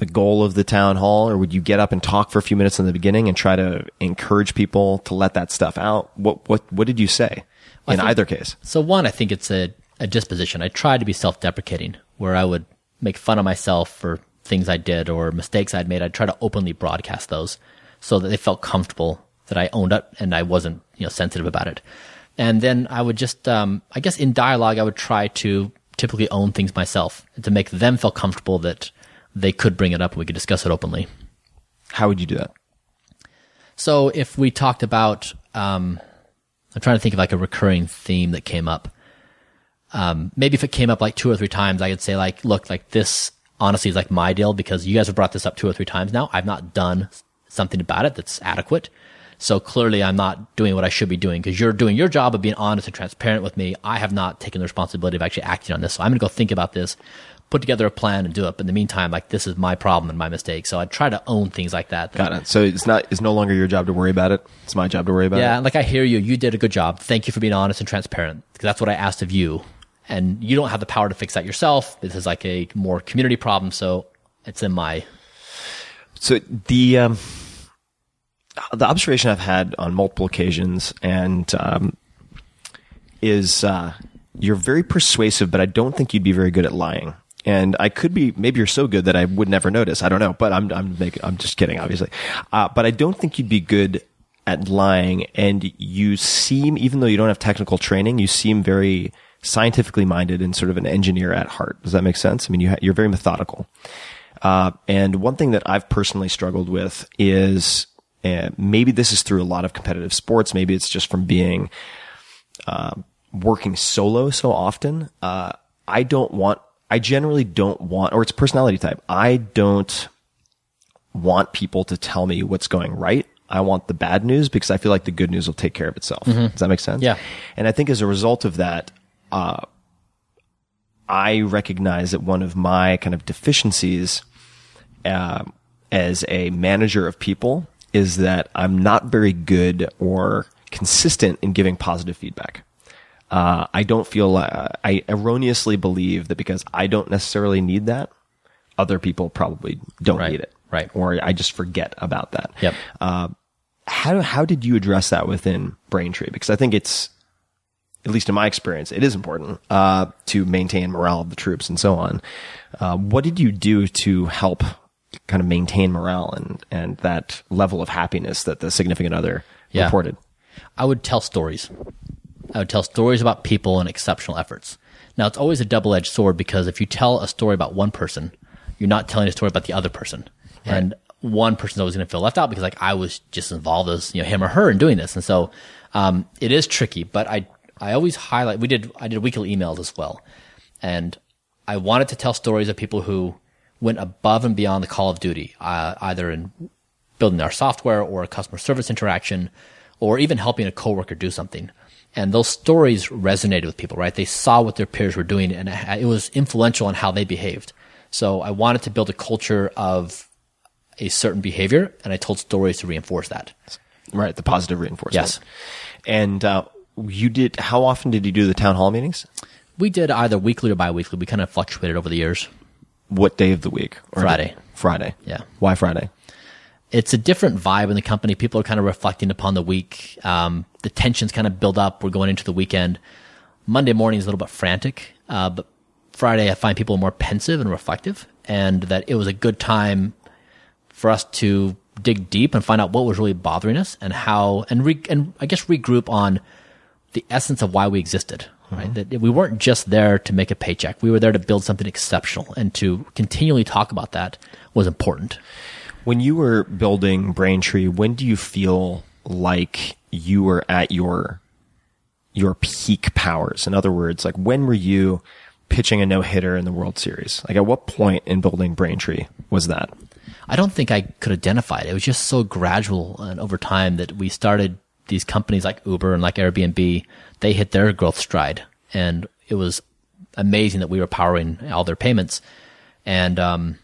the goal of the town hall, or would you get up and talk for a few minutes in the beginning and try to encourage people to let that stuff out? What what what did you say in think- either case? So one, I think it's a, a disposition. I tried to be self-deprecating where I would make fun of myself for things I did or mistakes I'd made. I'd try to openly broadcast those so that they felt comfortable that I owned up and I wasn't, you know, sensitive about it. And then I would just, um, I guess in dialogue, I would try to typically own things myself and to make them feel comfortable that they could bring it up and we could discuss it openly. How would you do that? So if we talked about, um, I'm trying to think of like a recurring theme that came up. Um, maybe if it came up like two or three times, I could say like, look, like this honestly is like my deal because you guys have brought this up two or three times now. I've not done something about it that's adequate. So clearly I'm not doing what I should be doing because you're doing your job of being honest and transparent with me. I have not taken the responsibility of actually acting on this. So I'm going to go think about this, put together a plan and do it. But in the meantime, like this is my problem and my mistake. So I try to own things like that. Got it. So it's not it's no longer your job to worry about it. It's my job to worry about Yeah, it. like I hear you. You did a good job. Thank you for being honest and transparent because that's what I asked of you. And you don't have the power to fix that yourself. This is like a more community problem. So it's in my, So the um, the observation I've had on multiple occasions and um, is uh, you're very persuasive, but I don't think you'd be very good at lying. And I could be maybe you're so good that I would never notice. I don't know, but I'm I'm making, I'm just kidding, obviously. Uh, but I don't think you'd be good at lying. And you seem, even though you don't have technical training, you seem very scientifically minded and sort of an engineer at heart. Does that make sense? I mean, you ha- you're very methodical. Uh, and one thing that I've personally struggled with is uh, maybe this is through a lot of competitive sports. Maybe it's just from being uh, working solo so often. Uh, I don't want. I generally don't want, or it's personality type. I don't want people to tell me what's going right. I want the bad news because I feel like the good news will take care of itself. Does that make sense? Yeah. And I think as a result of that, uh, I recognize that one of my kind of deficiencies uh, as a manager of people is that I'm not very good or consistent in giving positive feedback. Uh, I don't feel uh, I erroneously believe that because I don't necessarily need that, other people probably don't Right, need it. right. Or I just forget about that. Yep. Uh, how how did you address that within Braintree? Because I think it's at least in my experience, it is important uh, to maintain morale of the troops and so on. Uh, what did you do to help kind of maintain morale and and that level of happiness that the significant other Yeah. reported? I would tell stories. I would tell stories about people and exceptional efforts. Now it's always a double-edged sword because if you tell a story about one person, you're not telling a story about the other person. And one person's always going to feel left out because like I was just involved as, you know, him or her in doing this. And so, um, it is tricky, but I, I always highlight, we did, I did weekly emails as well. And I wanted to tell stories of people who went above and beyond the call of duty, uh, either in building our software or a customer service interaction or even helping a coworker do something. And those stories resonated with people, right? They saw what their peers were doing and it was influential on how they behaved. So I wanted to build a culture of a certain behavior and I told stories to reinforce that. Right, the positive reinforcement. Yes. And uh, you did. How often did you do the town hall meetings? We did either weekly or biweekly. We kind of fluctuated over the years. What day of the week? Or Friday. Friday. Yeah. Why Friday? It's a different vibe in the company. People are kind of reflecting upon the week. Um, the tensions kind of build up. We're going into the weekend. Monday morning is a little bit frantic, uh, but Friday I find people more pensive and reflective, and that it was a good time for us to dig deep and find out what was really bothering us and how, and re, and I guess regroup on the essence of why we existed. Right, that we weren't just there to make a paycheck. We were there to build something exceptional, and to continually talk about that was important. When you were building Braintree, when do you feel like you were at your your peak powers? In other words, like when were you pitching a no hitter in the World Series? Like, at what point in building Braintree was that? I don't think I could identify it. It was just so gradual and over time that we started these companies like Uber and like Airbnb. They hit their growth stride, and it was amazing that we were powering all their payments. And um,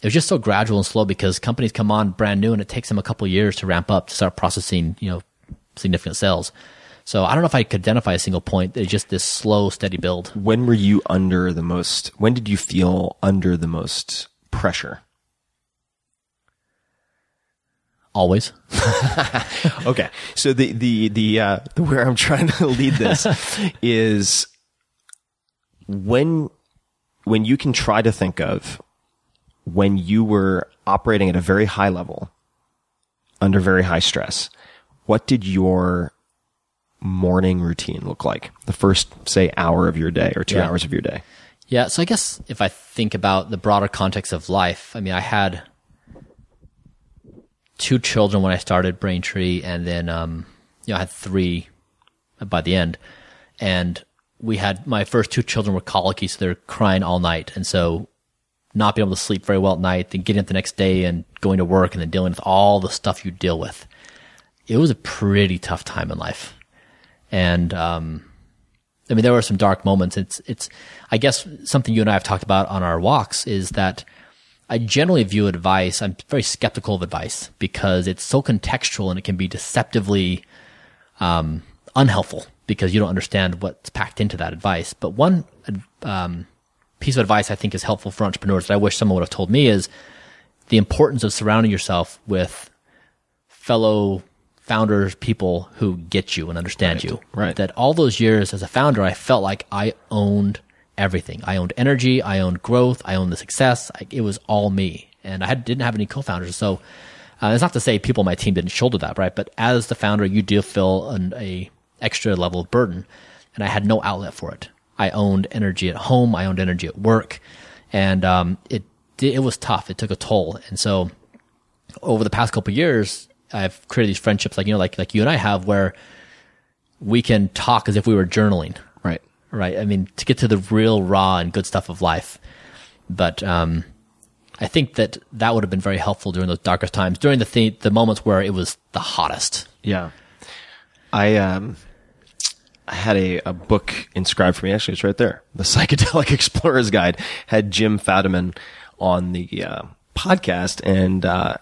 it was just so gradual and slow because companies come on brand new, and it takes them a couple years to ramp up to start processing, you know, significant sales. So I don't know if I could identify a single point. It's just this slow, steady build. When were you under the most? When did you feel under the most pressure? Always. okay, so the the the uh, the where I'm trying to lead this is when when you can try to think of when you were operating at a very high level under very high stress. What did your morning routine look like? The first, say, hour of your day or two Yeah. hours of your day. Yeah, so I guess if I think about the broader context of life, I mean, I had two children when I started Braintree, and then um, you know I had three by the end, and we had my first two children were colicky, so they're crying all night, and so not being able to sleep very well at night, then getting up the next day and going to work, and then dealing with all the stuff you deal with. It was a pretty tough time in life, and um, I mean, there were some dark moments. It's, it's, I guess something you and I have talked about on our walks is that I generally view advice, I'm very skeptical of advice because it's so contextual and it can be deceptively, um, unhelpful because you don't understand what's packed into that advice. But one, um, piece of advice I think is helpful for entrepreneurs that I wish someone would have told me is the importance of surrounding yourself with fellow founders, people who get you and understand you. right. That all those years as a founder, I felt like I owned everything. I owned energy, I owned growth, I owned the success. I, it was all me, and I had, didn't have any co-founders. So uh, it's not to say people on my team didn't shoulder that, right? But as the founder, you do feel an a extra level of burden, and I had no outlet for it. I owned energy at home, I owned energy at work, and um, it it was tough. It took a toll, and so over the past couple of years, I've created these friendships, like you know, like like you and I have, where we can talk as if we were journaling, Right. right? I mean, to get to the real raw and good stuff of life. But um, I think that that would have been very helpful during those darkest times, during the th- the moments where it was the hottest. Yeah. I um had a, a book inscribed for me. Actually, it's right there. The Psychedelic Explorer's Guide had Jim Fadiman on the uh, podcast, and uh,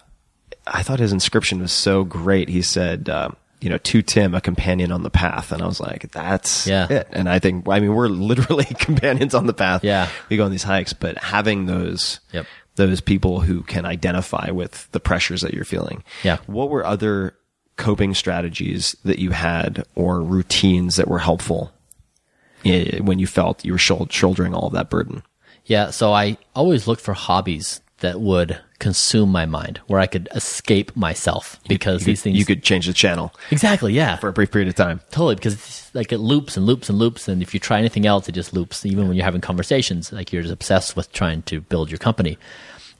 I thought his inscription was so great. He said, uh, "You know, to Tim, a companion on the path," and I was like, "That's Yeah. it." And I think, I mean, we're literally companions on the path. Yeah. we go on these hikes, but having those Yep. those people who can identify with the pressures that you're feeling. Yeah. What were other coping strategies that you had or routines that were helpful when you felt you were shouldering all of that burden? Yeah, so I always looked for hobbies that would consume my mind, where I could escape myself because You these could- things you could change the channel exactly, yeah, for a brief period of time. totally because it's like it loops and loops and loops, and if you try anything else, it just loops. Even when you're having conversations, like you're just obsessed with trying to build your company.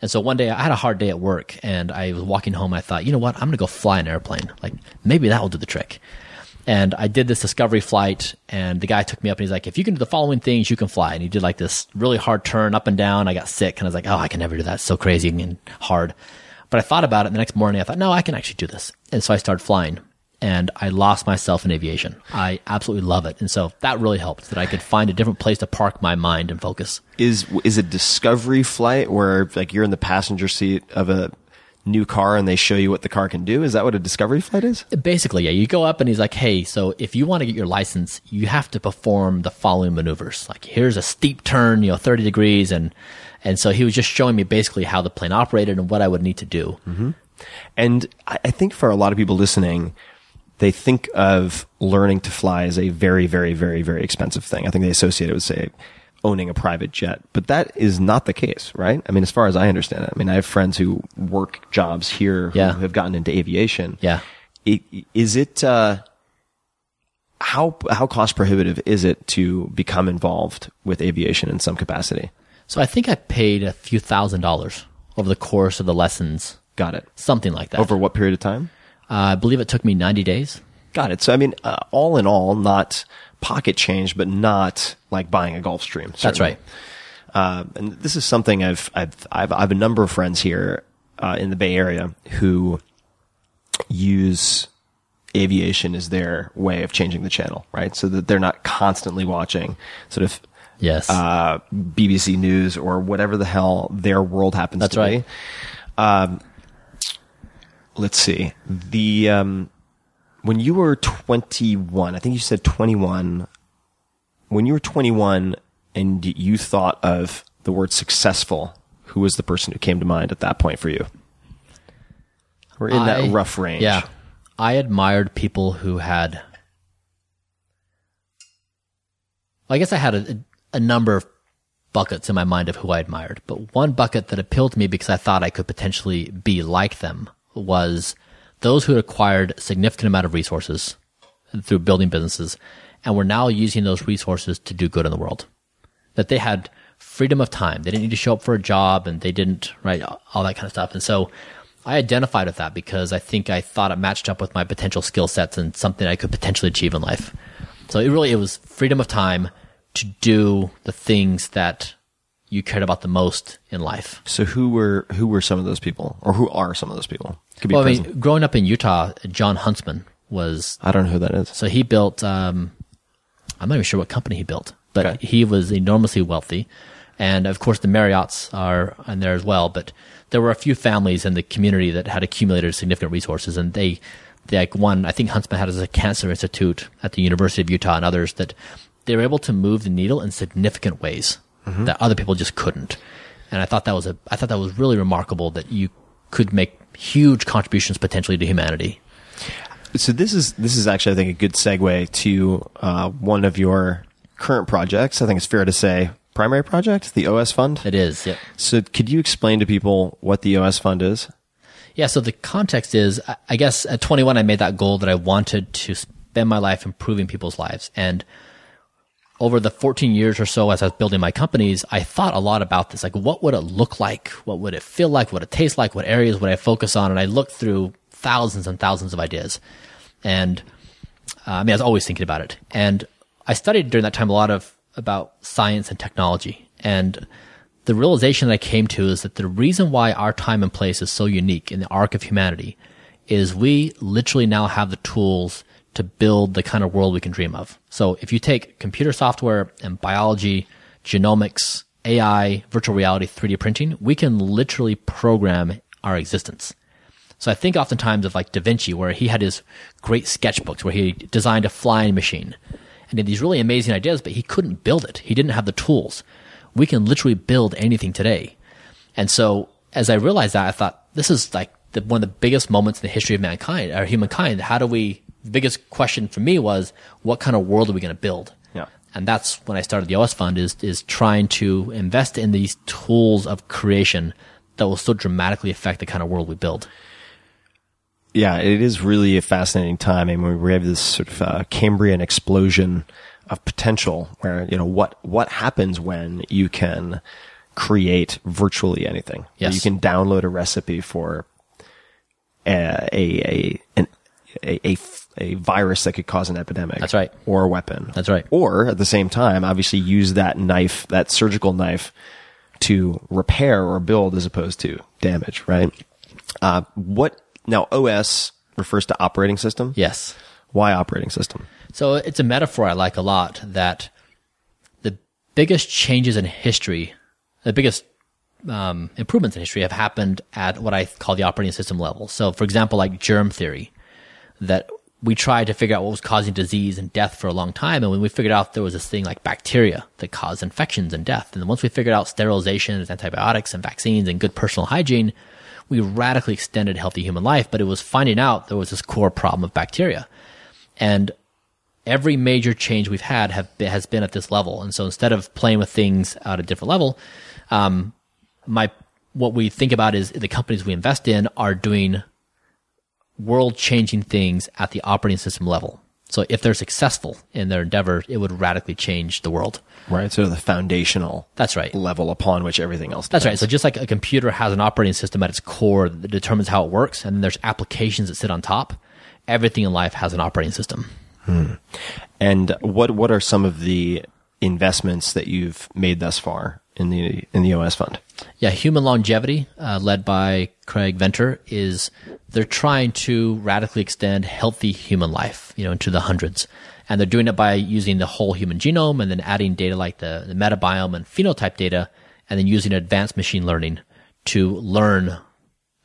And so one day I had a hard day at work, and I was walking home. And I thought, you know what, I'm gonna go fly an airplane. Like maybe that will do the trick. And I did this discovery flight, and the guy took me up and he's like, if you can do the following things, you can fly. And he did like this really hard turn up and down. I got sick, and I was like, oh, I can never do that. It's so crazy and hard. But I thought about it the next morning. I thought, no, I can actually do this. And so I started flying and I lost myself in aviation. I absolutely love it. And so that really helped that I could find a different place to park my mind and focus. Is is a discovery flight where like you're in the passenger seat of a new car and they show you what the car can do? Is that what a discovery flight is? Basically, yeah, you go up and he's like, hey, so if you want to get your license, you have to perform the following maneuvers. Like here's a steep turn, you know, 30 degrees. And, and so he was just showing me basically how the plane operated and what I would need to do. Mm-hmm. And I, I think for a lot of people listening, they think of learning to fly as a very, very, very, very expensive thing. I think they associate it with, say, owning a private jet, but that is not the case, right? I mean, as far as I understand it, I mean, I have friends who work jobs here who Yeah. have gotten into aviation. Yeah. I- Is it, uh, how, how cost prohibitive is it to become involved with aviation in some capacity? So I think I paid a few thousand dollars over the course of the lessons, Got it. something like that. Over what period of time? Uh, I believe it took me 90 days. Got it. So, I mean, uh, all in all, not pocket change, but not like buying a Gulfstream. That's right. Uh, and this is something I've, I've, I've, I have a number of friends here, uh, in the Bay Area who use aviation as their way of changing the channel, right? So that they're not constantly watching sort of, Yes. uh, BBC News or whatever the hell their world happens That's to right. be. Um, let's see. The, um, when you were 21, I think you said 21, when you were 21 and you thought of the word successful, who was the person who came to mind at that point for you? We're in I- that rough range. Yeah. I admired people who had. I guess I had a, a number of buckets in my mind of who I admired, but one bucket that appealed to me because I thought I could potentially be like them was those who had acquired significant amount of resources through building businesses and were now using those resources to do good in the world. That they had freedom of time. They didn't need to show up for a job and they didn't, right, all that kind of stuff. And so I identified with that because I think I thought it matched up with my potential skill sets and something I could potentially achieve in life. So it really, it was freedom of time to do the things that you cared about the most in life. So who were who were some of those people, or who are some of those people? Could be Well, I mean, growing up in Utah, Jon Huntsman was I don't know who that is. So he built, um, I'm not even sure what company he built, but Okay. he was enormously wealthy. And of course, the Marriotts are in there as well. But there were a few families in the community that had accumulated significant resources. And they, they like one, I think Huntsman had as a cancer institute at the University of Utah and others that they were able to move the needle in significant ways that other people just couldn't. And I thought that was a, I thought that was really remarkable that you could make huge contributions potentially to humanity. So this is this is actually I think a good segue to uh, one of your current projects. I think it's fair to say primary project, the OS Fund. It is. Yeah. So could you explain to people what the OS Fund is? Yeah, so the context is, I- I guess at 21, I made that goal that I wanted to spend my life improving people's lives. And over the 14 years or so as I was building my companies, I thought a lot about this. Like, what would it look like? What would it feel like? What would it taste like? What areas would I focus on? And I looked through thousands and thousands of ideas. And uh, I mean, I was always thinking about it. And I studied during that time a lot of about science and technology. And the realization that I came to is that the reason why our time and place is so unique in the arc of humanity is we literally now have the tools to build the kind of world we can dream of. So if you take computer software and biology, genomics, AI, virtual reality, 3D printing, we can literally program our existence. So I think oftentimes of like Da Vinci, where he had his great sketchbooks, where he designed a flying machine and had these really amazing ideas, but he couldn't build it. He didn't have the tools. We can literally build anything today. And so as I realized that, I thought this is like the, one of the biggest moments in the history of mankind or humankind. How do we, the biggest question for me was, what kind of world are we going to build? Yeah. And that's when I started the OS Fund is, is trying to invest in these tools of creation that will so dramatically affect the kind of world we build. Yeah, it is really a fascinating time. I mean, we have this sort of uh, Cambrian explosion of potential where, you know, what, what happens when you can create virtually anything? Yes. You can download a recipe for a, a, a, an, a, a, f- a virus that could cause an epidemic. That's right. Or a weapon. That's right. Or at the same time, obviously use that knife, that surgical knife to repair or build as opposed to damage, right? Uh, what now OS refers to operating system. Yes. Why operating system? So it's a metaphor I like a lot that the biggest changes in history, the biggest um, improvements in history have happened at what I call the operating system level. So, for example, like germ theory, that we tried to figure out what was causing disease and death for a long time. And when we figured out there was this thing like bacteria that caused infections and death. And once we figured out sterilization and antibiotics and vaccines and good personal hygiene, we radically extended healthy human life. But it was finding out there was this core problem of bacteria. And every major change we've had have been, has been at this level. And so instead of playing with things at a different level, um, my what we think about is the companies we invest in are doing world changing things at the operating system level. So if they're successful in their endeavor, it would radically change the world. Right. So the foundational That's right. level upon which everything else. That's right. So just like a computer has an operating system at its core that determines how it works, and then there's applications that sit on top. everything in life has an operating system. Hmm. And what what are some of the investments that you've made thus far in the in the OS fund? Yeah, Human Longevity, uh, led by Craig Venter, is they're trying to radically extend healthy human life, you know, into the hundreds. And they're doing it by using the whole human genome and then adding data like the, the metabiome and phenotype data, and then using advanced machine learning to learn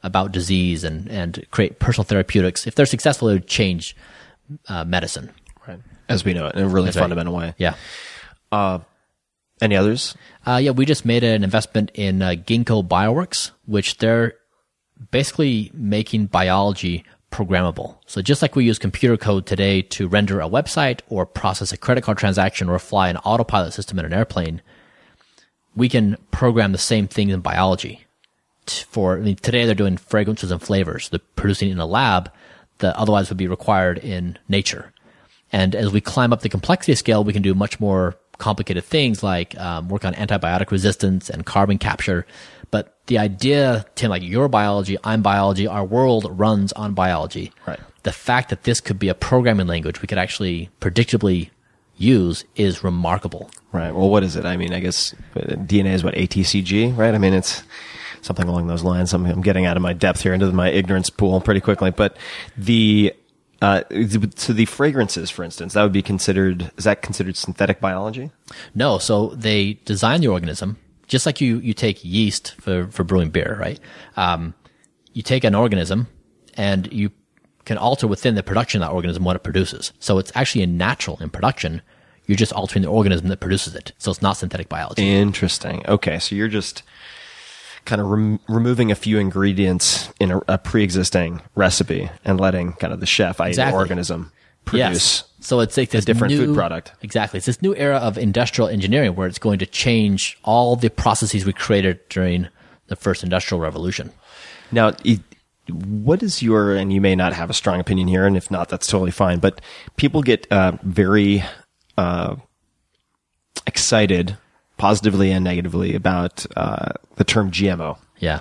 about disease and, and create personal therapeutics. If they're successful, it would change uh, medicine. Right. As we know it in a really That's right. fundamental way. Yeah. Any others? Uh, yeah, we just made an investment in uh, Ginkgo Bioworks, which they're basically making biology programmable. So just like we use computer code today to render a website or process a credit card transaction or fly an autopilot system in an airplane, we can program the same thing in biology. For I mean, today, they're doing fragrances and flavors. They're producing in a lab that otherwise would be required in nature. And as we climb up the complexity scale, we can do much more complicated things like um, work on antibiotic resistance and carbon capture. But the idea, Tim, like your biology, I'm biology, our world runs on biology. Right. The fact that this could be a programming language we could actually predictably use is remarkable. Right. Well, what is it? I mean, I guess uh, DNA is what ATCG, right? I mean, it's something along those lines. I'm, I'm getting out of my depth here into my ignorance pool pretty quickly, but the uh, so the fragrances, for instance, that would be considered. Is that considered synthetic biology? No, so they design the organism just like you you take yeast for for brewing beer, right? Um, you take an organism and you can alter within the production of that organism what it produces. So it's actually a natural in production. You're just altering the organism that produces it. So it's not synthetic biology. Interesting. Okay, so you're just kind of rem- removing a few ingredients in a, a pre-existing recipe and letting kind of the chef, i.e., the Exactly. organism, produce. Yes. So it's like this different food product. Exactly. It's this new era of industrial engineering where it's going to change all the processes we created during the first industrial revolution. Now, what is your, and you may not have a strong opinion here, and if not, that's totally fine, but people get uh, very uh, excited, positively and negatively, about uh, the term GMO, Yeah.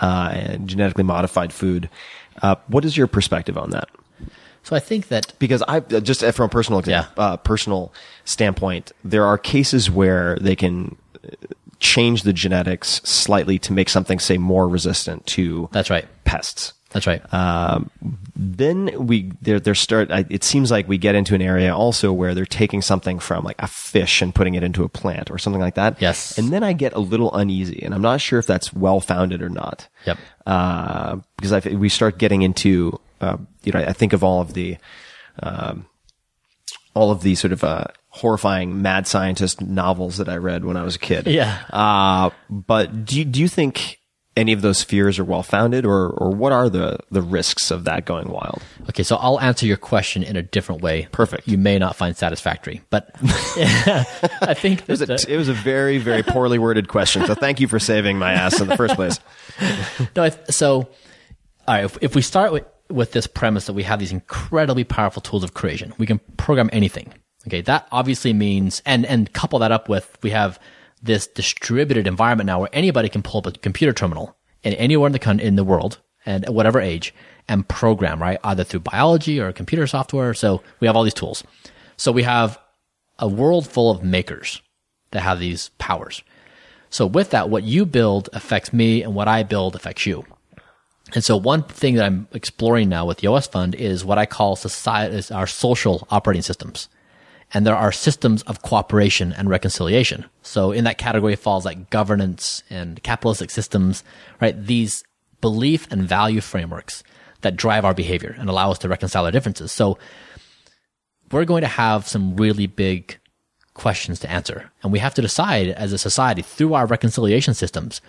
uh, and genetically modified food. Uh, what is your perspective on that? So I think that because I uh, just from a personal Yeah. uh, personal standpoint, there are cases where they can uh, change the genetics slightly to make something say more resistant to that's right. pests. That's right. Um, then we there there start. It seems like we get into an area also where they're taking something from like a fish and putting it into a plant or something like that. Yes. and then I get a little uneasy, and I'm not sure if that's well founded or not. Yep. Uh, because I, we start getting into, uh, you know, I think of all of the, um, all of the sort of uh, horrifying mad scientist novels that I read when I was a kid. Yeah. Uh, but do you, do you think any of those fears are well founded, or or what are the the risks of that going wild? Okay, so I'll answer your question in a different way. Perfect. You may not find satisfactory, but I think It was, a, uh, it was a very very poorly worded question. So thank you for saving my ass in the first place. no, I so all right. If, if we start with with this premise that we have these incredibly powerful tools of creation, we can program anything. Okay, that obviously means and and couple that up with we have this distributed environment now where anybody can pull up a computer terminal in anywhere in the con- in the world and at whatever age and program right either through biology or computer software. So we have all these tools. So we have a world full of makers that have these powers. So with that, what you build affects me and what I build affects you. And so one thing that I'm exploring now with the OS Fund is what I call society, is our social operating systems. And there are systems of cooperation and reconciliation. So in that category falls like governance and capitalistic systems, right? These belief and value frameworks that drive our behavior and allow us to reconcile our differences. So we're going to have some really big questions to answer. And we have to decide as a society through our reconciliation systems,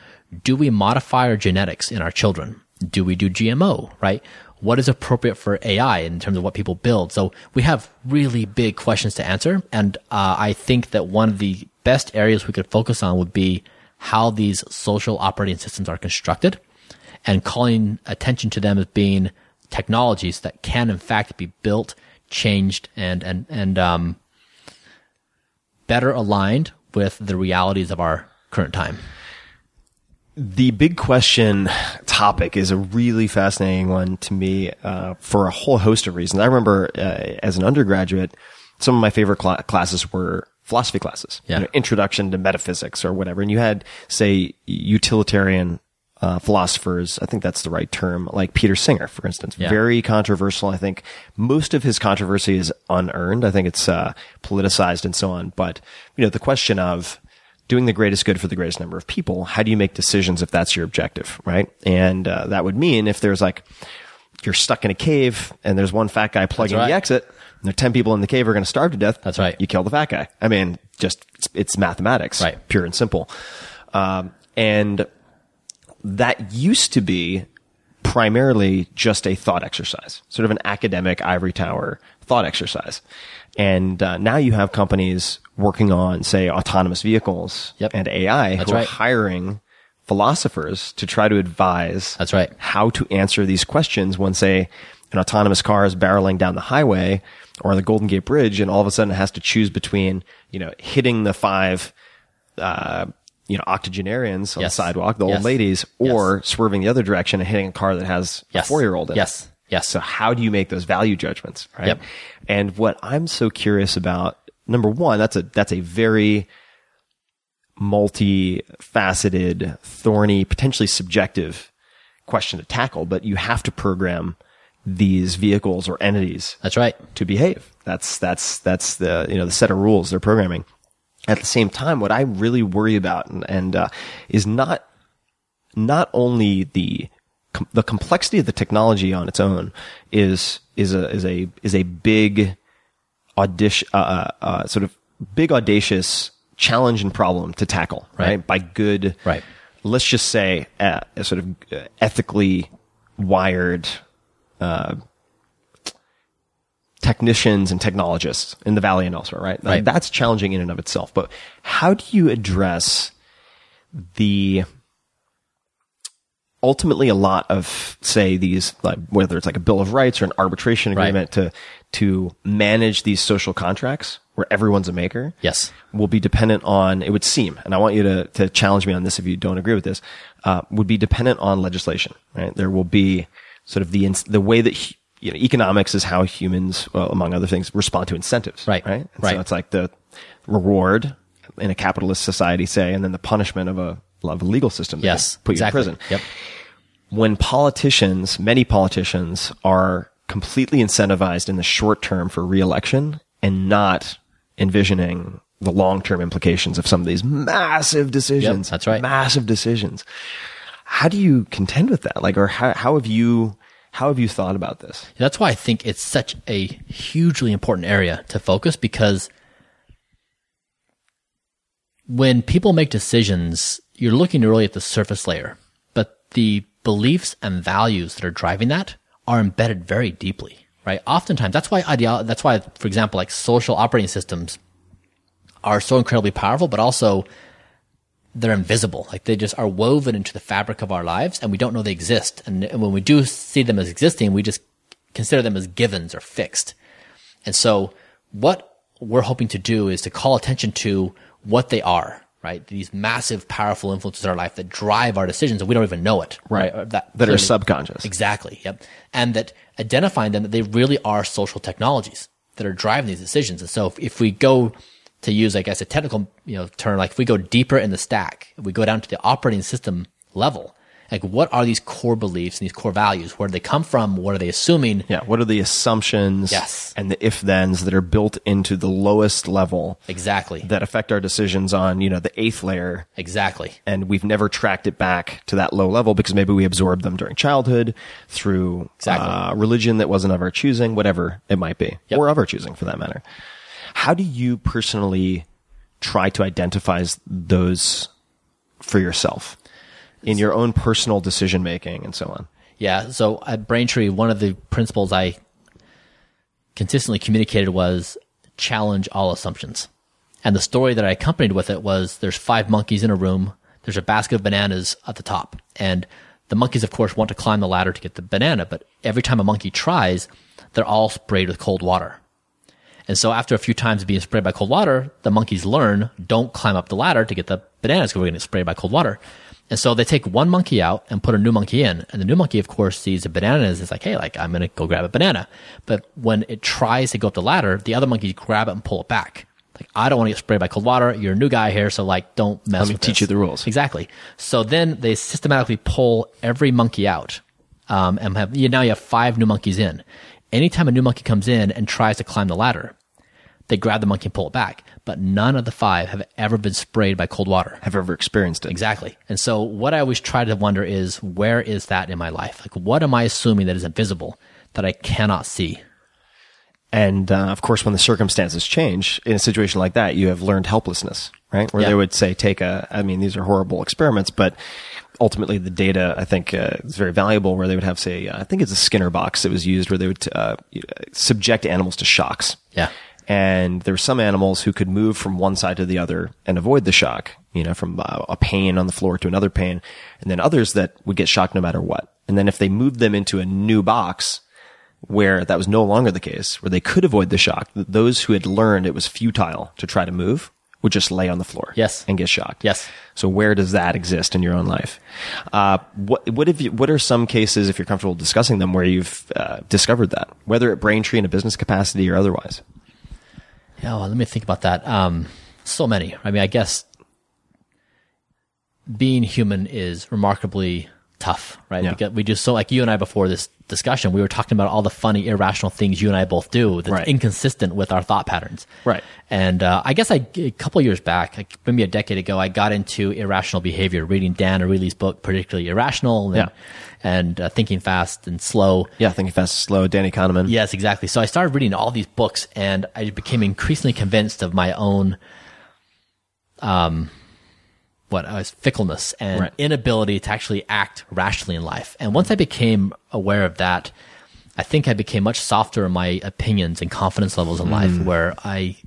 do we modify our genetics in our children? Do we do GMO, right? What is appropriate for AI in terms of what people build? So we have really big questions to answer. And uh, I think that one of the best areas we could focus on would be how these social operating systems are constructed and calling attention to them as being technologies that can in fact be built, changed, and and and um, better aligned with the realities of our current time. The big question topic is a really fascinating one to me uh, for a whole host of reasons. I remember uh, as an undergraduate, some of my favorite cl- classes were philosophy classes, Yeah. you know, introduction to metaphysics or whatever. And you had, say, utilitarian uh, philosophers. I think that's the right term, like Peter Singer, for instance. Yeah. Very controversial. I think most of his controversy is unearned. I think it's uh, politicized and so on. But you know, the question of doing the greatest good for the greatest number of people. How do you make decisions if that's your objective, right? And uh, that would mean if there's like you're stuck in a cave and there's one fat guy plugging right. the exit, and there are ten people in the cave who are going to starve to death. That's right. You kill the fat guy. I mean, just it's, it's mathematics, Right. Pure and simple. Um, and that used to be primarily just a thought exercise, sort of an academic ivory tower thought exercise. And uh, now you have companies working on, say, autonomous vehicles Yep. and AI That's who are right. hiring philosophers to try to advise That's right. how to answer these questions when, say, an autonomous car is barreling down the highway or the Golden Gate Bridge, and all of a sudden it has to choose between, you know, hitting the five, uh, you know, octogenarians on Yes. the sidewalk, the Yes. old ladies, or swerving the other direction and hitting a car that has Yes. a four year old in it. Yes. Yes. So how do you make those value judgments, right? Yep. And what I'm so curious about, number one, that's a that's a very multifaceted, thorny, potentially subjective question to tackle, but you have to program these vehicles or entities That's right. to behave. That's that's that's the you know the set of rules they're programming. At the same time, what I really worry about and, and uh, is not not only the com- the complexity of the technology on its own is is a is a is a big audition uh, uh, uh, sort of big audacious challenge and problem to tackle right, Right. by good Right. let's just say uh, a sort of uh, ethically wired uh, technicians and technologists in the valley and elsewhere, right? Like, Right. that's challenging in and of itself. But how do you address the ultimately a lot of say these like whether it's like a bill of rights or an arbitration Right. agreement to to manage these social contracts where everyone's a maker Yes. will be dependent on, it would seem, and I want you to, to challenge me on this if you don't agree with this, uh, would be dependent on legislation, right? There will be sort of the, the way that, you know, economics is how humans, well, among other things, respond to incentives, Right. Right. And Right. So it's like the reward in a capitalist society, say, and then the punishment of a, of a legal system. that Yes. put exactly. you in prison Yep. when politicians, many politicians are completely incentivized in the short term for reelection and not envisioning the long-term implications of some of these massive decisions. Yep, that's right. Massive decisions. How do you contend with that? Like, or how, how have you, how have you thought about this? That's why I think it's such a hugely important area to focus because when people make decisions, you're looking really at the surface layer, but the beliefs and values that are driving that are embedded very deeply, right? Oftentimes, that's why that's why, for example, like social operating systems are so incredibly powerful, but also they're invisible. Like they just are woven into the fabric of our lives and we don't know they exist. And, and when we do see them as existing, we just consider them as givens or fixed. And so what we're hoping to do is to call attention to what they are, right? These massive, powerful influences in our life that drive our decisions and we don't even know it, right? Or That are subconscious. Exactly. Yep. And that identifying them that they really are social technologies that are driving these decisions. And so if, if we go to use, I guess, a technical, you know, term, like if we go deeper in the stack, if we go down to the operating system level, like what are these core beliefs and these core values? Where do they come from? What are they assuming? Yeah. What are the assumptions Yes. and the if-thens that are built into the lowest level Exactly. that affect our decisions on, you know, the eighth layer exactly. and we've never tracked it back to that low level because maybe we absorbed them during childhood through Exactly. uh, religion that wasn't of our choosing, whatever it might be, Yep. or of our choosing for that matter. How do you personally try to identify those for yourself in your own personal decision making and so on? Yeah. So at Braintree, one of the principles I consistently communicated was challenge all assumptions. And the story that I accompanied with it was there's five monkeys in a room. There's a basket of bananas at the top. And the monkeys, of course, want to climb the ladder to get the banana. But every time a monkey tries, they're all sprayed with cold water. And so after a few times being sprayed by cold water, the monkeys learn don't climb up the ladder to get the bananas because we're getting sprayed by cold water. And so they take one monkey out and put a new monkey in. And the new monkey, of course, sees the bananas. It's like, hey, like, I'm going to go grab a banana. But when it tries to go up the ladder, the other monkeys grab it and pull it back. Like, I don't want to get sprayed by cold water. You're a new guy here. So like, don't mess Let me with teach this. you the rules. Exactly. So then they systematically pull every monkey out. Um, and have, you, now you have five new monkeys in. Anytime a new monkey comes in and tries to climb the ladder, they grab the monkey and pull it back. But none of the five have ever been sprayed by cold water. Have ever experienced it? Exactly. And so what I always try to wonder is where is that in my life? Like what am I assuming that is invisible that I cannot see? And uh, of course, when the circumstances change in a situation like that, you have learned helplessness, right? Where Yeah. they would say, take a, I mean, these are horrible experiments, but ultimately the data, I think, uh, is very valuable where they would have, say, uh, I think it's a Skinner box that was used where they would uh, subject animals to shocks. Yeah. And there were some animals who could move from one side to the other and avoid the shock, you know, from uh, a pain on the floor to another pain. And then others that would get shocked no matter what. And then if they moved them into a new box, where that was no longer the case, where they could avoid the shock, those who had learned it was futile to try to move would just lay on the floor. Yes. And get shocked. Yes. So where does that exist in your own life? Uh, what, what have you, what are some cases, if you're comfortable discussing them, where you've, uh, discovered that, whether at Braintree in a business capacity or otherwise? Yeah, well, let me think about that. Um, so many. I mean, I guess being human is remarkably tough, right? Yeah. Because we do so, like you and I before this discussion, we were talking about all the funny, irrational things you and I both do that's Right. inconsistent with our thought patterns. Right. And uh, I guess I, a couple years back, like maybe a decade ago, I got into irrational behavior, reading Dan Ariely's book, particularly Irrational, and, Yeah. And uh, Thinking Fast and Slow. Yeah, thinking fast, and slow, Danny Kahneman. Yes, exactly. So I started reading all these books and I became increasingly convinced of my own, um, what I was fickleness and Right. inability to actually act rationally in life. And once I became aware of that, I think I became much softer in my opinions and confidence levels in life where I,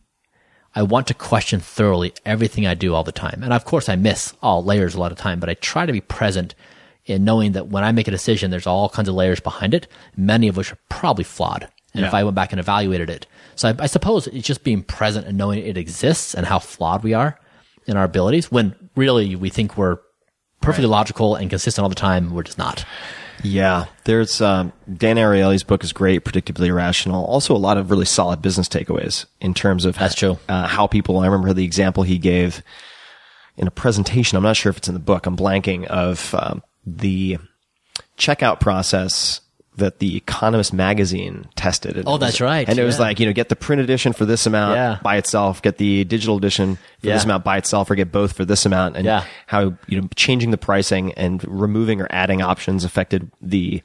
I want to question thoroughly everything I do all the time. And of course I miss all layers a lot of time, but I try to be present in knowing that when I make a decision, there's all kinds of layers behind it, many of which are probably flawed. And if I went back and evaluated it. So I, I suppose it's just being present and knowing it exists and how flawed we are in our abilities when really we think we're perfectly logical and consistent all the time. We're just not. Yeah, there's um, Dan Ariely's book is great, predictably irrational. Also, a lot of really solid business takeaways in terms of That's true. Uh, how people. I remember the example he gave in a presentation. I'm not sure if it's in the book. I'm blanking of um, the checkout process that the Economist magazine tested. And Oh, was- that's right, And it was like you know, get the print edition for this amount Yeah. by itself, get the digital edition for this amount by itself, or get both for this amount, and Yeah. how you know changing the pricing and removing or adding options affected the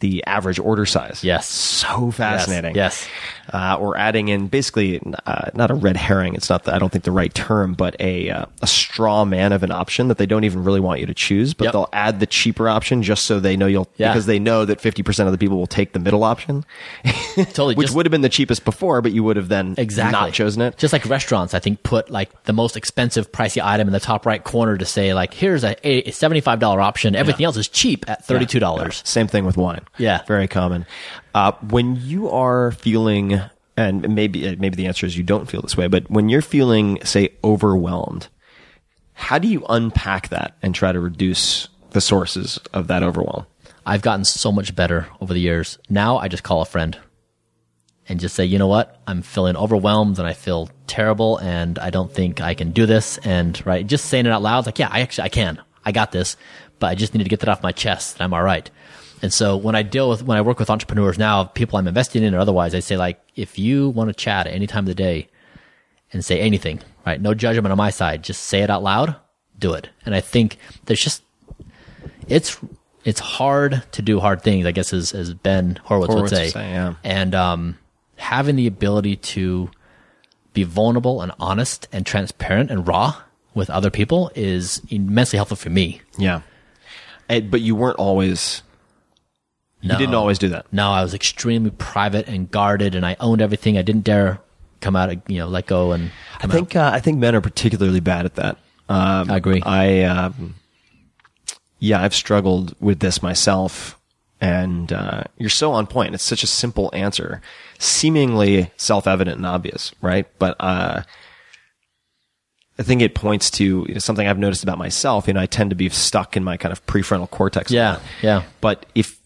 the average order size. Yes. so fascinating. Yes. Uh, or adding in basically uh, not a red herring. It's not the, I don't think the right term, but a uh, a straw man of an option that they don't even really want you to choose, but Yep. they'll add the cheaper option just so they know you'll Yeah. because they know that fifty percent of the people will take the middle option, Totally. which just- would have been the cheapest before, but you would have then exactly not chosen it. Just like restaurants, I think put like the most expensive, pricey item in the top right corner to say like, here's a, a seventy-five dollar option. Everything else is cheap at thirty-two dollars. Same thing with wine. Yeah. very common. Uh, when you are feeling, and maybe uh, maybe the answer is you don't feel this way, but when you're feeling, say, overwhelmed, how do you unpack that and try to reduce the sources of that overwhelm? I've gotten so much better over the years. Now I just call a friend and just say, you know what? I'm feeling overwhelmed and I feel terrible and I don't think I can do this. And right, just saying it out loud, like, yeah, I actually, I can. I got this, but I just need to get that off my chest and I'm all right. And so when I deal with, when I work with entrepreneurs now, people I'm investing in or otherwise, I say like, if you want to chat at any time of the day and say anything, right? No judgment on my side. Just say it out loud. Do it. And I think there's just, it's it's hard to do hard things, I guess, as, as Ben Horowitz, Horowitz would say. say, yeah. And um, having the ability to be vulnerable and honest and transparent and raw with other people is immensely helpful for me. Yeah, And- but you weren't always. No. You didn't always do that. No, I was extremely private and guarded, and I owned everything. I didn't dare come out, you know, let go and I think uh, I think men are particularly bad at that. Um, I agree. I um, yeah, I've struggled with this myself And uh, you're so on point. It's such a simple answer, seemingly self-evident and obvious, right? But uh, I think it points to you know, something I've noticed about myself. You know, I tend to be stuck in my kind of prefrontal cortex. Yeah, yeah. But if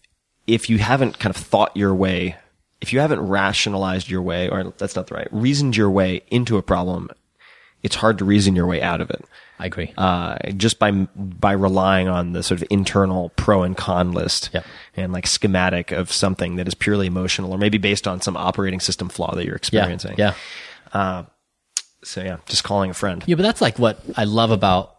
if you haven't kind of thought your way, if you haven't rationalized your way, or that's not the right, reasoned your way into a problem, it's hard to reason your way out of it. I agree. Uh, just by by relying on the sort of internal pro and con list Yep. and like schematic of something that is purely emotional, or maybe based on some operating system flaw that you're experiencing. yeah, yeah. So yeah, just calling a friend. Yeah, but that's like what I love about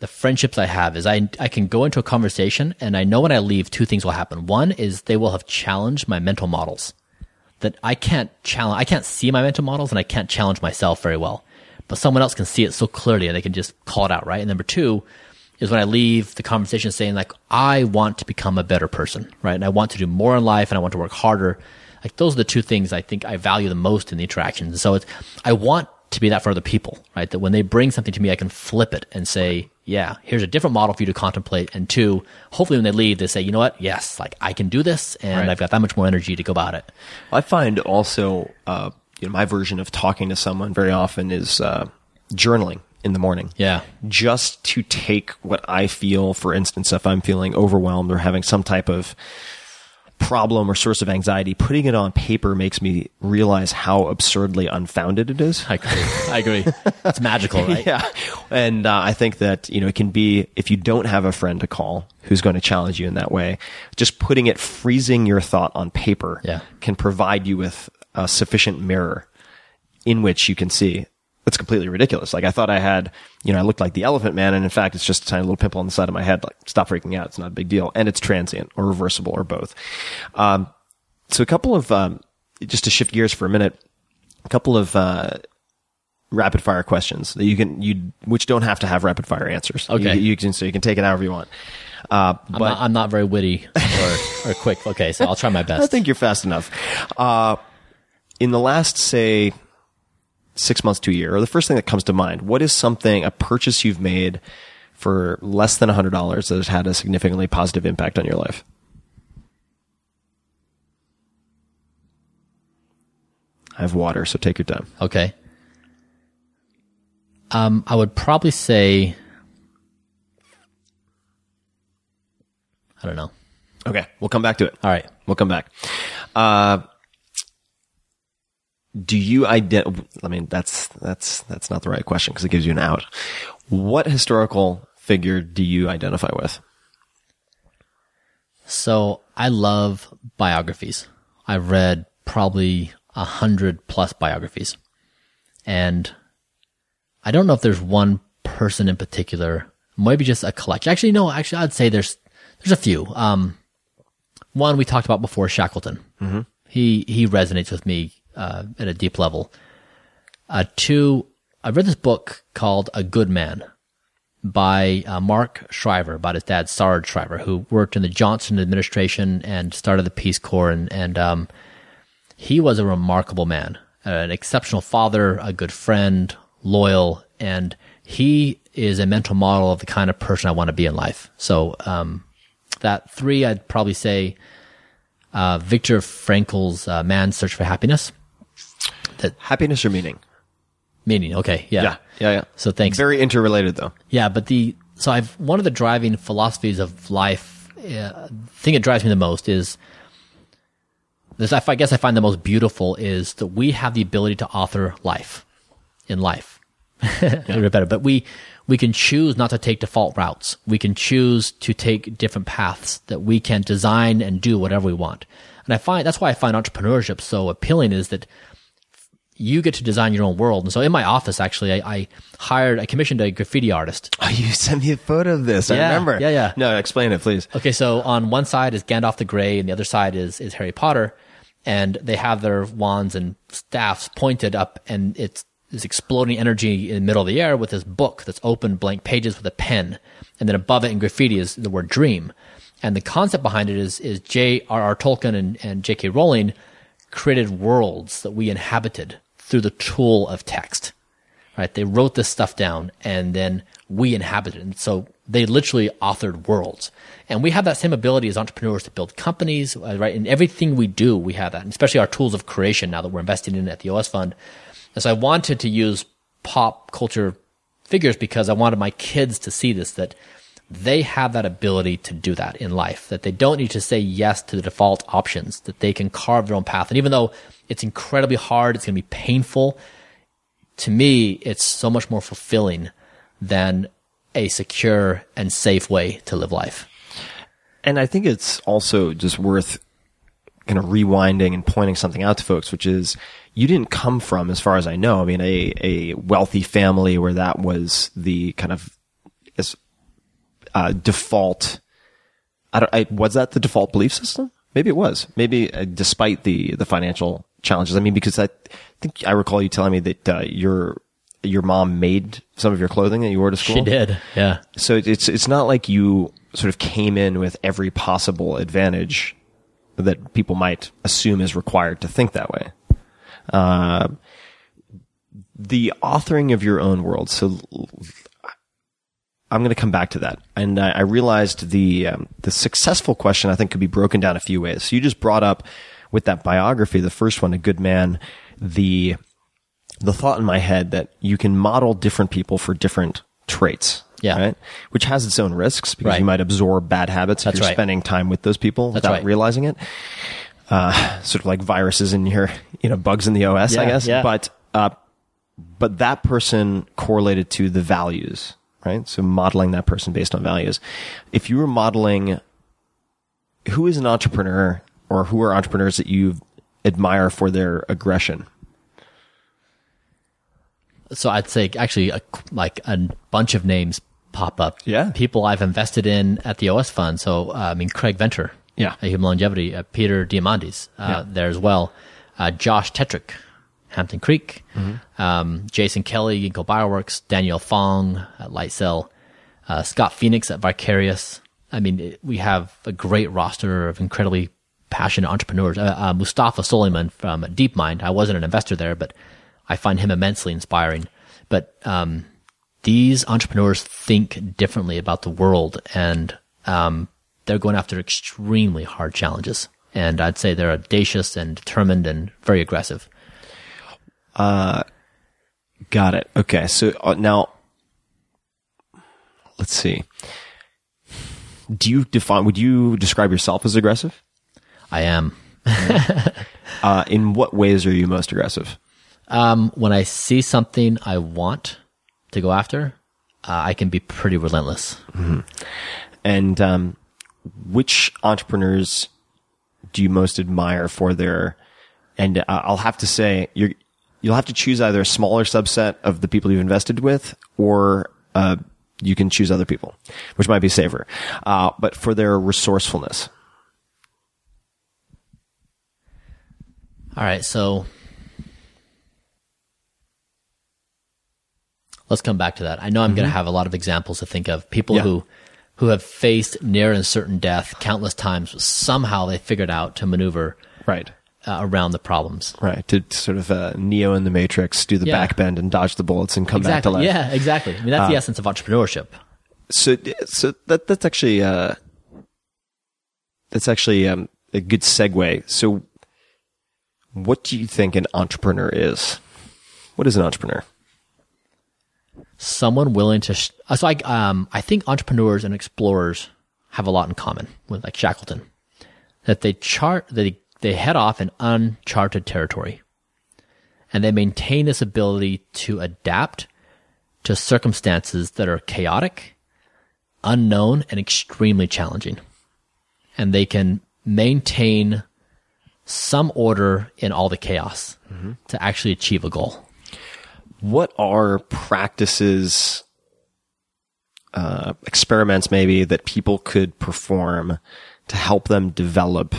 the friendships I have is I I can go into a conversation and I know when I leave two things will happen. One is they will have challenged my mental models that I can't challenge I can't see my mental models and I can't challenge myself very well. But someone else can see it so clearly and they can just call it out, right? And number 2 is when I leave the conversation saying like I want to become a better person, right? And I want to do more in life and I want to work harder. Like those are the two things I think I value the most in the interactions. And so it's I want to be that for other people, right? That when they bring something to me, I can flip it and say, yeah, here's a different model for you to contemplate. And two, hopefully when they leave, they say, you know what? Yes, like I can do this and Right. I've got that much more energy to go about it. I find also, uh, you know, my version of talking to someone very often is uh, journaling in the morning. Yeah. Just to take what I feel, for instance, if I'm feeling overwhelmed or having some type of problem or source of anxiety, putting it on paper makes me realize how absurdly unfounded it is. I agree. I agree. It's magical, right? Yeah. And uh, I think that, you know, it can be, if you don't have a friend to call who's going to challenge you in that way, just putting it, freezing your thought on paper Yeah. can provide you with a sufficient mirror in which you can see it's completely ridiculous. Like I thought I had, you know, I looked like the elephant man. And in fact, it's just a tiny little pimple on the side of my head. Like stop freaking out. It's not a big deal. And it's transient or reversible or both. Um, so a couple of, um, just to shift gears for a minute, a couple of, uh, rapid fire questions that you can you which don't have to have rapid fire answers. Okay. you, you can so you can take it however you want. Uh, I'm, but not, I'm not very witty or, or quick. Okay, so I'll try my best. I think you're fast enough. Uh, in the last say six months to a year, or the first thing that comes to mind, what is something a purchase you've made for less than hundred dollars that has had a significantly positive impact on your life? I have water, so take your time. Okay. Um, I would probably say, I don't know. Okay, we'll come back to it. All right. We'll come back. Uh, do you ident? I mean, that's that's that's not the right question because it gives you an out. What historical figure do you identify with? So I love biographies. I've read probably a hundred plus biographies. And I don't know if there's one person in particular, maybe just a collection. Actually, no, actually I'd say there's, there's a few. Um, one we talked about before, Shackleton. Mm-hmm. He, he resonates with me, uh, at a deep level. Uh, two, I read this book called A Good Man by uh, Mark Shriver about his dad, Sarge Shriver, who worked in the Johnson administration and started the Peace Corps. And, and um, he was a remarkable man, an exceptional father, a good friend, loyal, and he is a mental model of the kind of person I want to be in life. So um, that three, I'd probably say uh, Viktor Frankl's uh, Man's Search for Happiness. Happiness or meaning? Meaning, okay, yeah. Yeah, yeah, yeah. So thanks. Very interrelated, though. Yeah, but the so I've one of the driving philosophies of life. Uh, thing that drives me the most is this. I, I guess I find the most beautiful is that we have the ability to author life in life. yeah. better, but we we can choose not to take default routes. We can choose to take different paths that we can design and do whatever we want. And I find that's why I find entrepreneurship so appealing is that you get to design your own world. And so in my office, actually, I, I hired, I commissioned a graffiti artist. Oh, you sent me a photo of this. I remember. yeah, yeah. No, explain it, please. Okay, so on one side is Gandalf the Grey, and the other side is is Harry Potter, and they have their wands and staffs pointed up, and it's this exploding energy in the middle of the air with this book that's open, blank pages with a pen, and then above it in graffiti is the word dream, and the concept behind it is is J.R.R. Tolkien and, and J.K. Rowling created worlds that we inhabited through the tool of text right? They wrote this stuff down and then we inhabit it. And so they literally authored worlds. And we have that same ability as entrepreneurs to build companies, uh, right? In everything we do, we have that, and especially our tools of creation now that we're investing in at the OS Fund. And so I wanted to use pop culture figures because I wanted my kids to see this, that they have that ability to do that in life, that they don't need to say yes to the default options, that they can carve their own path. And even though it's incredibly hard, it's going to be painful, to me, it's so much more fulfilling than a secure and safe way to live life. And I think it's also just worth kind of rewinding and pointing something out to folks, which is you didn't come from, as far as I know, I mean, a, a wealthy family where that was the kind of uh, default. I don't, I, was that the default belief system? Maybe it was. Maybe uh, despite the, the financial challenges. I mean, because I think I recall you telling me that, uh, your, your mom made some of your clothing that you wore to school. She did. Yeah. So it's, it's not like you sort of came in with every possible advantage that people might assume is required to think that way. Uh, the authoring of your own world. So I'm going to come back to that. And I, realized the um, the successful question I think could be broken down a few ways. So you just brought up with that biography, the first one, a good man, the the thought in my head that you can model different people for different traits. Yeah. Right. Which has its own risks because Right. you might absorb bad habits That's if you're right. spending time with those people That's without realizing it. Uh, sort of like viruses in your, you know, bugs in the OS, I guess. yeah. But, uh, but that person correlated to the values, right? So modeling that person based on values. If you were modeling who is an entrepreneur or who are entrepreneurs that you admire for their aggression? So I'd say actually a, like a bunch of names pop up. Yeah. People I've invested in at the OS fund. So, uh, I mean, Craig Venter. Yeah. At Human Longevity. Uh, Peter Diamandis, uh, Yeah. there as well. Uh, Josh Tetrick, Hampton Creek. Um, Jason Kelly, Ginkgo Bioworks. Danielle Fong at LightSail. Uh, Scott Phoenix at Vicarious. I mean, it, we have a great roster of incredibly passionate entrepreneurs. Uh, uh, Mustafa Suleyman from DeepMind. I wasn't an investor there, but I find him immensely inspiring. But um, these entrepreneurs think differently about the world, and um, they're going after extremely hard challenges. And I'd say they're audacious and determined and very aggressive. Got it. Okay. So uh, now, let's see. Do you define, would you describe yourself as aggressive? I am. Uh, in what ways are you most aggressive? Um, when I see something I want to go after, uh, I can be pretty relentless. And, um, which entrepreneurs do you most admire for their, and uh, I'll have to say you're, you'll have to choose either a smaller subset of the people you've invested with or, uh, you can choose other people, which might be safer. Uh, but for their resourcefulness. All right, so let's come back to that. I know I'm going to have a lot of examples to think of people Yeah. who who have faced near and certain death countless times. but Somehow they figured out to maneuver Right. uh, around the problems. Right. To sort of, uh, Neo in the Matrix, do the Yeah. back bend and dodge the bullets and come back to life. Yeah, exactly. I mean, that's the essence of entrepreneurship. So, so that, that's actually, uh, that's actually, um, a good segue. So what do you think an entrepreneur is? What is an entrepreneur? Someone willing to. Sh- uh, so I, um, I think entrepreneurs and explorers have a lot in common with like Shackleton, that they chart, they they head off in uncharted territory, and they maintain this ability to adapt to circumstances that are chaotic, unknown, and extremely challenging, and they can maintain some order in all the chaos to actually achieve a goal. What are practices, uh, experiments maybe that people could perform to help them develop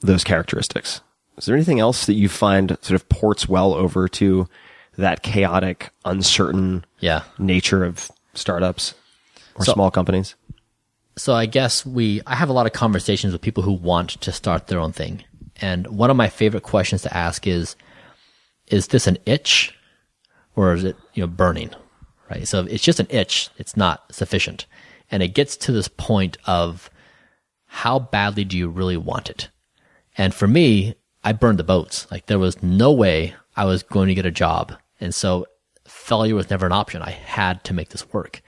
those characteristics? Is there anything else that you find sort of ports well over to that chaotic, uncertain Yeah. nature of startups or So- small companies? So I guess we I have a lot of conversations with people who want to start their own thing. And one of my favorite questions to ask is is this an itch or is it, you know, burning? right? So it's just an itch. It's not sufficient. And it gets to this point of how badly do you really want it? And for me, I burned the boats. Like there was no way I was going to get a job. And so failure was never an option. I had to make this work.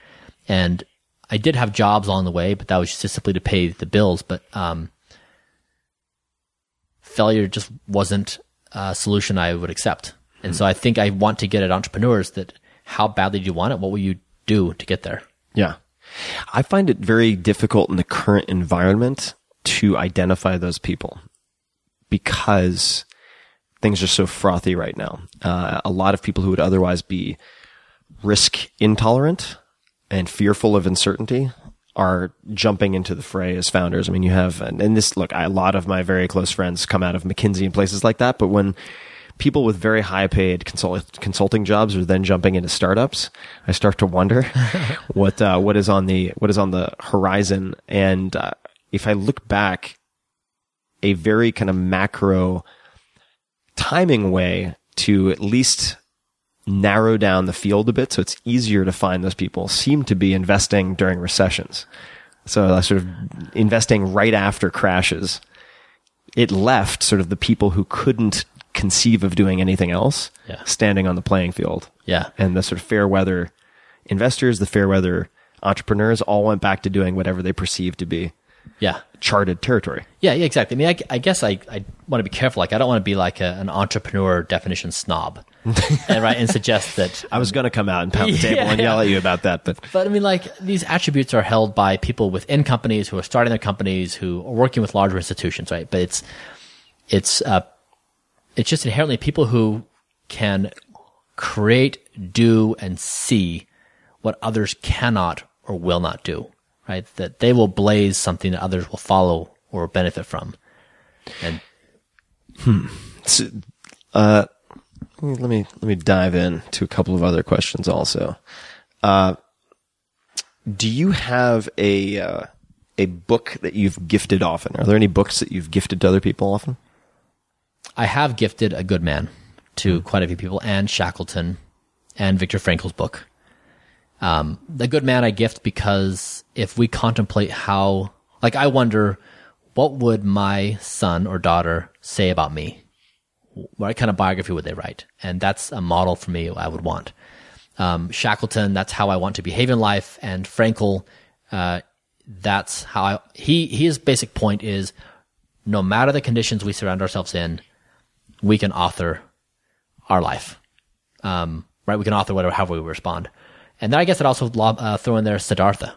And I did have jobs along the way, but that was just simply to pay the bills. But, um, failure just wasn't a solution I would accept. And so I think I want to get at entrepreneurs that how badly do you want it? What will you do to get there? Yeah. I find it very difficult in the current environment to identify those people because things are so frothy right now. Uh, a lot of people who would otherwise be risk intolerant and fearful of uncertainty are jumping into the fray as founders. I mean, you have, and, and this, look, I, a lot of my very close friends come out of McKinsey and places like that, but when people with very high paid consult, consulting jobs are then jumping into startups, I start to wonder what, uh, what is on the, what is on the horizon. And, uh, if I look back, a very kind of macro timing way to at least narrow down the field a bit so it's easier to find those people seem to be investing during recessions. So sort of investing right after crashes. It left sort of the people who couldn't conceive of doing anything else Yeah. standing on the playing field. Yeah. And the sort of fair weather investors, the fair weather entrepreneurs all went back to doing whatever they perceived to be Yeah. charted territory. Yeah, yeah, exactly. I mean, I, I guess I, I want to be careful. Like, I don't want to be like a, an entrepreneur definition snob, and right, and suggest that. I was going to come out and pound the table Yeah, and yell yeah. at you about that, but But I mean, like these attributes are held by people within companies who are starting their companies, who are working with larger institutions, right? But it's it's uh, it's just inherently people who can create, do, and see what others cannot or will not do, right? That they will blaze something that others will follow or benefit from, and So, uh, let me let me dive in to a couple of other questions also. Uh, do you have a uh, a book that you've gifted often? Are there any books that you've gifted to other people often? I have gifted A Good Man to quite a few people and Shackleton and Viktor Frankl's book. Um, the Good Man I gift because if we contemplate how, like, I wonder what would my son or daughter say about me? What kind of biography would they write? And that's a model for me I would want. Um, Shackleton, that's how I want to behave in life. And Frankl, uh, that's how I, he, his basic point is no matter the conditions we surround ourselves in, we can author our life. Um, right? We can author whatever, however we respond. And then I guess I'd also uh, throw in there Siddhartha.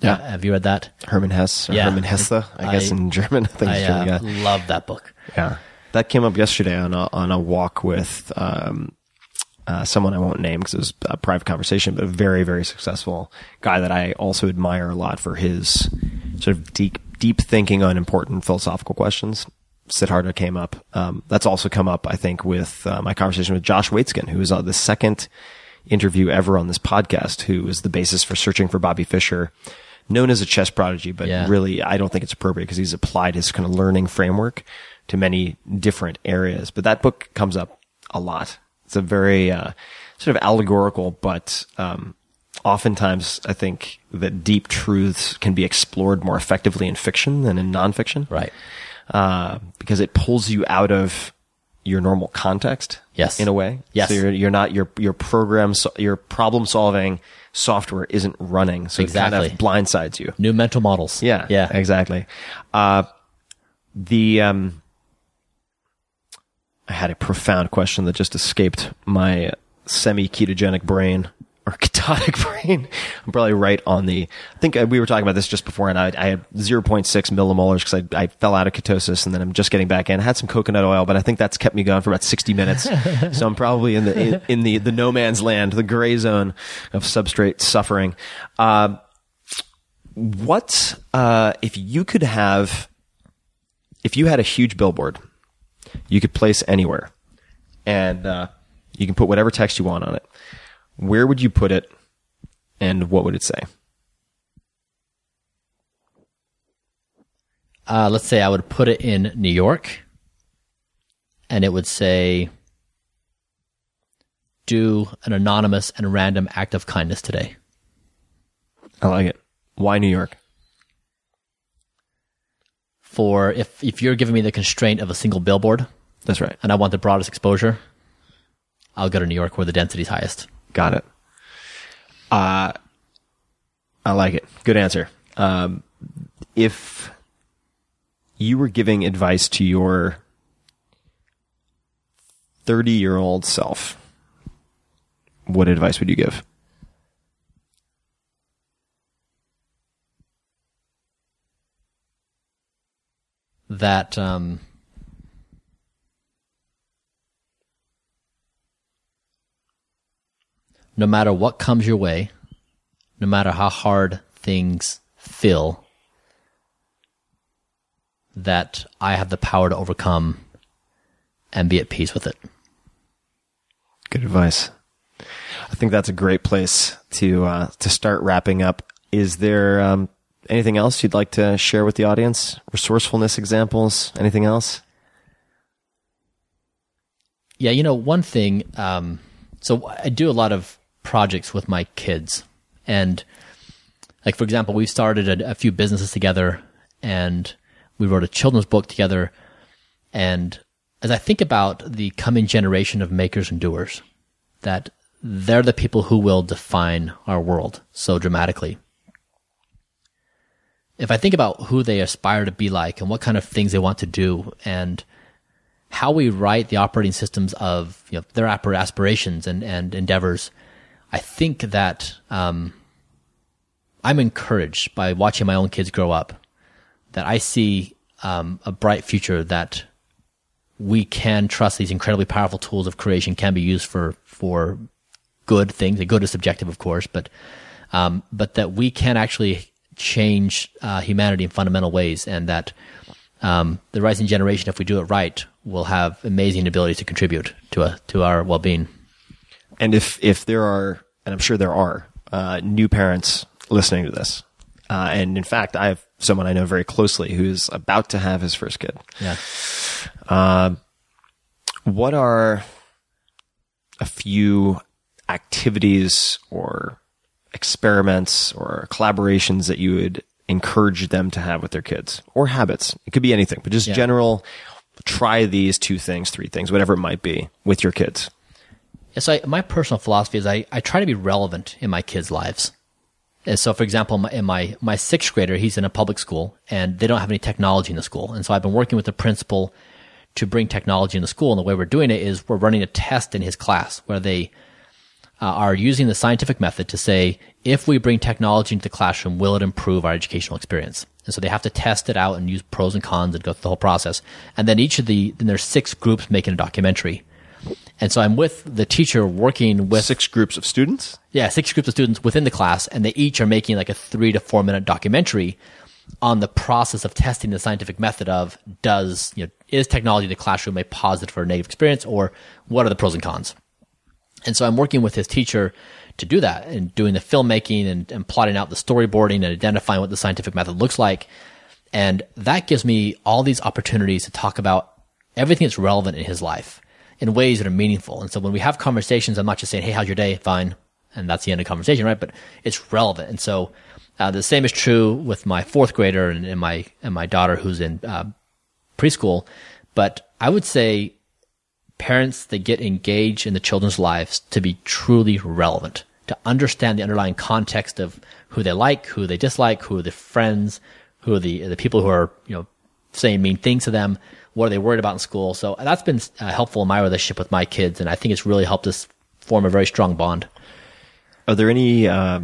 Yeah. Uh, have you read that? Hermann Hesse or Yeah. Hermann Hesse, I guess in German. I think I uh, German, yeah. love that book. Yeah, that came up yesterday on a, on a walk with um, uh, someone I won't name because it was a private conversation, but a very very successful guy that I also admire a lot for his sort of deep deep thinking on important philosophical questions. Siddhartha came up. Um, that's also come up, I think, with uh, my conversation with Josh Waitzkin, who is uh, the second interview ever on this podcast, who is the basis for searching for Bobby Fischer, known as a chess prodigy, but Yeah. really, I don't think it's appropriate because he's applied his kind of learning framework to many different areas. But that book comes up a lot. It's a very uh, sort of allegorical, but um, oftentimes I think that deep truths can be explored more effectively in fiction than in nonfiction Right. uh, because it pulls you out of your normal context. Yes. In a way. Yes. So you're, you're not, your, your program, so, your problem solving software isn't running. So it kind of blindsides you. New mental models. Yeah. Yeah. Exactly. Uh, the, um, I had a profound question that just escaped my semi ketogenic brain or ketotic brain. I'm probably right on the, I think uh, we were talking about this just before and I, I had 0.6 millimolars because I, I fell out of ketosis and then I'm just getting back in. I had some coconut oil, but I think that's kept me going for about 60 minutes. so I'm probably in the, in, in the, the no man's land, the gray zone of substrate suffering. Um, what, uh, if you could have, if you had a huge billboard you could place anywhere and uh, you can put whatever text you want on it where would you put it and what would it say Uh, let's say I would put it in New York and it would say, do an anonymous and random act of kindness today. I like it. Why New York? For if if you're giving me the constraint of a single billboard That's right. and I want the broadest exposure, I'll go to New York where the density's highest. Got it. Uh, I like it. Good answer. Um, if you were giving advice to your 30 year old self, what advice would you give? That um, no matter what comes your way, no matter how hard things feel, that I have the power to overcome and be at peace with it. Good advice. I think that's a great place to uh, to start wrapping up. Is there um, anything else you'd like to share with the audience? Resourcefulness examples? Anything else? Yeah, you know, one thing, um, so I do a lot of projects with my kids. And, like, for example, we started a, a few businesses together and we wrote a children's book together. And as I think about the coming generation of makers and doers, that they're the people who will define our world so dramatically. If I think about who they aspire to be like and what kind of things they want to do and how we write the operating systems of you know, their aspirations and, and endeavors, I think that um, I'm encouraged by watching my own kids grow up. That I see um, a bright future that we can trust these incredibly powerful tools of creation can be used for for good things. The good is subjective, of course, but um, but that we can actually change uh, humanity in fundamental ways, and that um, the rising generation, if we do it right, will have amazing ability to contribute to a, to our well being. And if if there are, and I'm sure there are, uh, new parents listening to this, uh, and in fact, I have someone I know very closely who's about to have his first kid. Yeah. What are a few activities or experiments or collaborations that you would encourage them to have with their kids or habits? It could be anything, but just Yeah. general. Try these two things, three things, whatever it might be, with your kids. Yeah, so I, my personal philosophy is I, I try to be relevant in my kids' lives. And so, for example, my, in my, my sixth grader, he's in a public school and they don't have any technology in the school. And so I've been working with the principal to bring technology in the school. And the way we're doing it is we're running a test in his class where they uh, are using the scientific method to say, if we bring technology into the classroom, will it improve our educational experience? And so they have to test it out and use pros and cons and go through the whole process. And then each of the, then there's six groups making a documentary. And so I'm with the teacher working with Six groups of students. yeah, six groups of students within the class, and they each are making like a three to four minute documentary on the process of testing the scientific method of does, you know, is technology in the classroom a positive or negative experience, or what are the pros and cons? And so I'm working with his teacher to do that and doing the filmmaking and, and plotting out the storyboarding and identifying what the scientific method looks like. And that gives me all these opportunities to talk about everything that's relevant in his life in ways that are meaningful. And so when we have conversations, I'm not just saying, Hey, how's your day? Fine. And that's the end of conversation, right? But it's relevant. And so, uh, the same is true with my fourth grader and, and my, and my daughter who's in, uh, preschool. But I would say parents that get engaged in the children's lives to be truly relevant, to understand the underlying context of who they like, who they dislike, who are the friends, who are the, the people who are, you know, saying mean things to them. What are they worried about in school? So that's been uh, helpful in my relationship with my kids. And I think it's really helped us form a very strong bond. Are there any uh,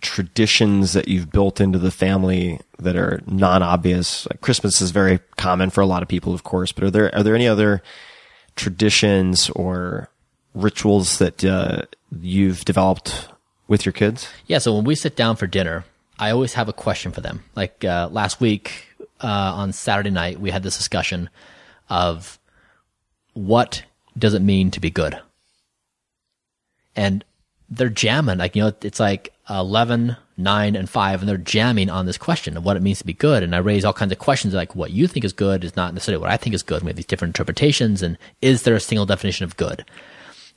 traditions that you've built into the family that are non-obvious? Like Christmas is very common for a lot of people, of course, but are there are there any other traditions or rituals that uh, you've developed with your kids? Yeah. So when we sit down for dinner, I always have a question for them. Like uh, last week uh, on Saturday night, we had this discussion of what does it mean to be good? And they're jamming. Like, you know, it's like 11, 9, and 5, and they're jamming on this question of what it means to be good. And I raise all kinds of questions like what you think is good is not necessarily what I think is good. We have these different interpretations. And is there a single definition of good?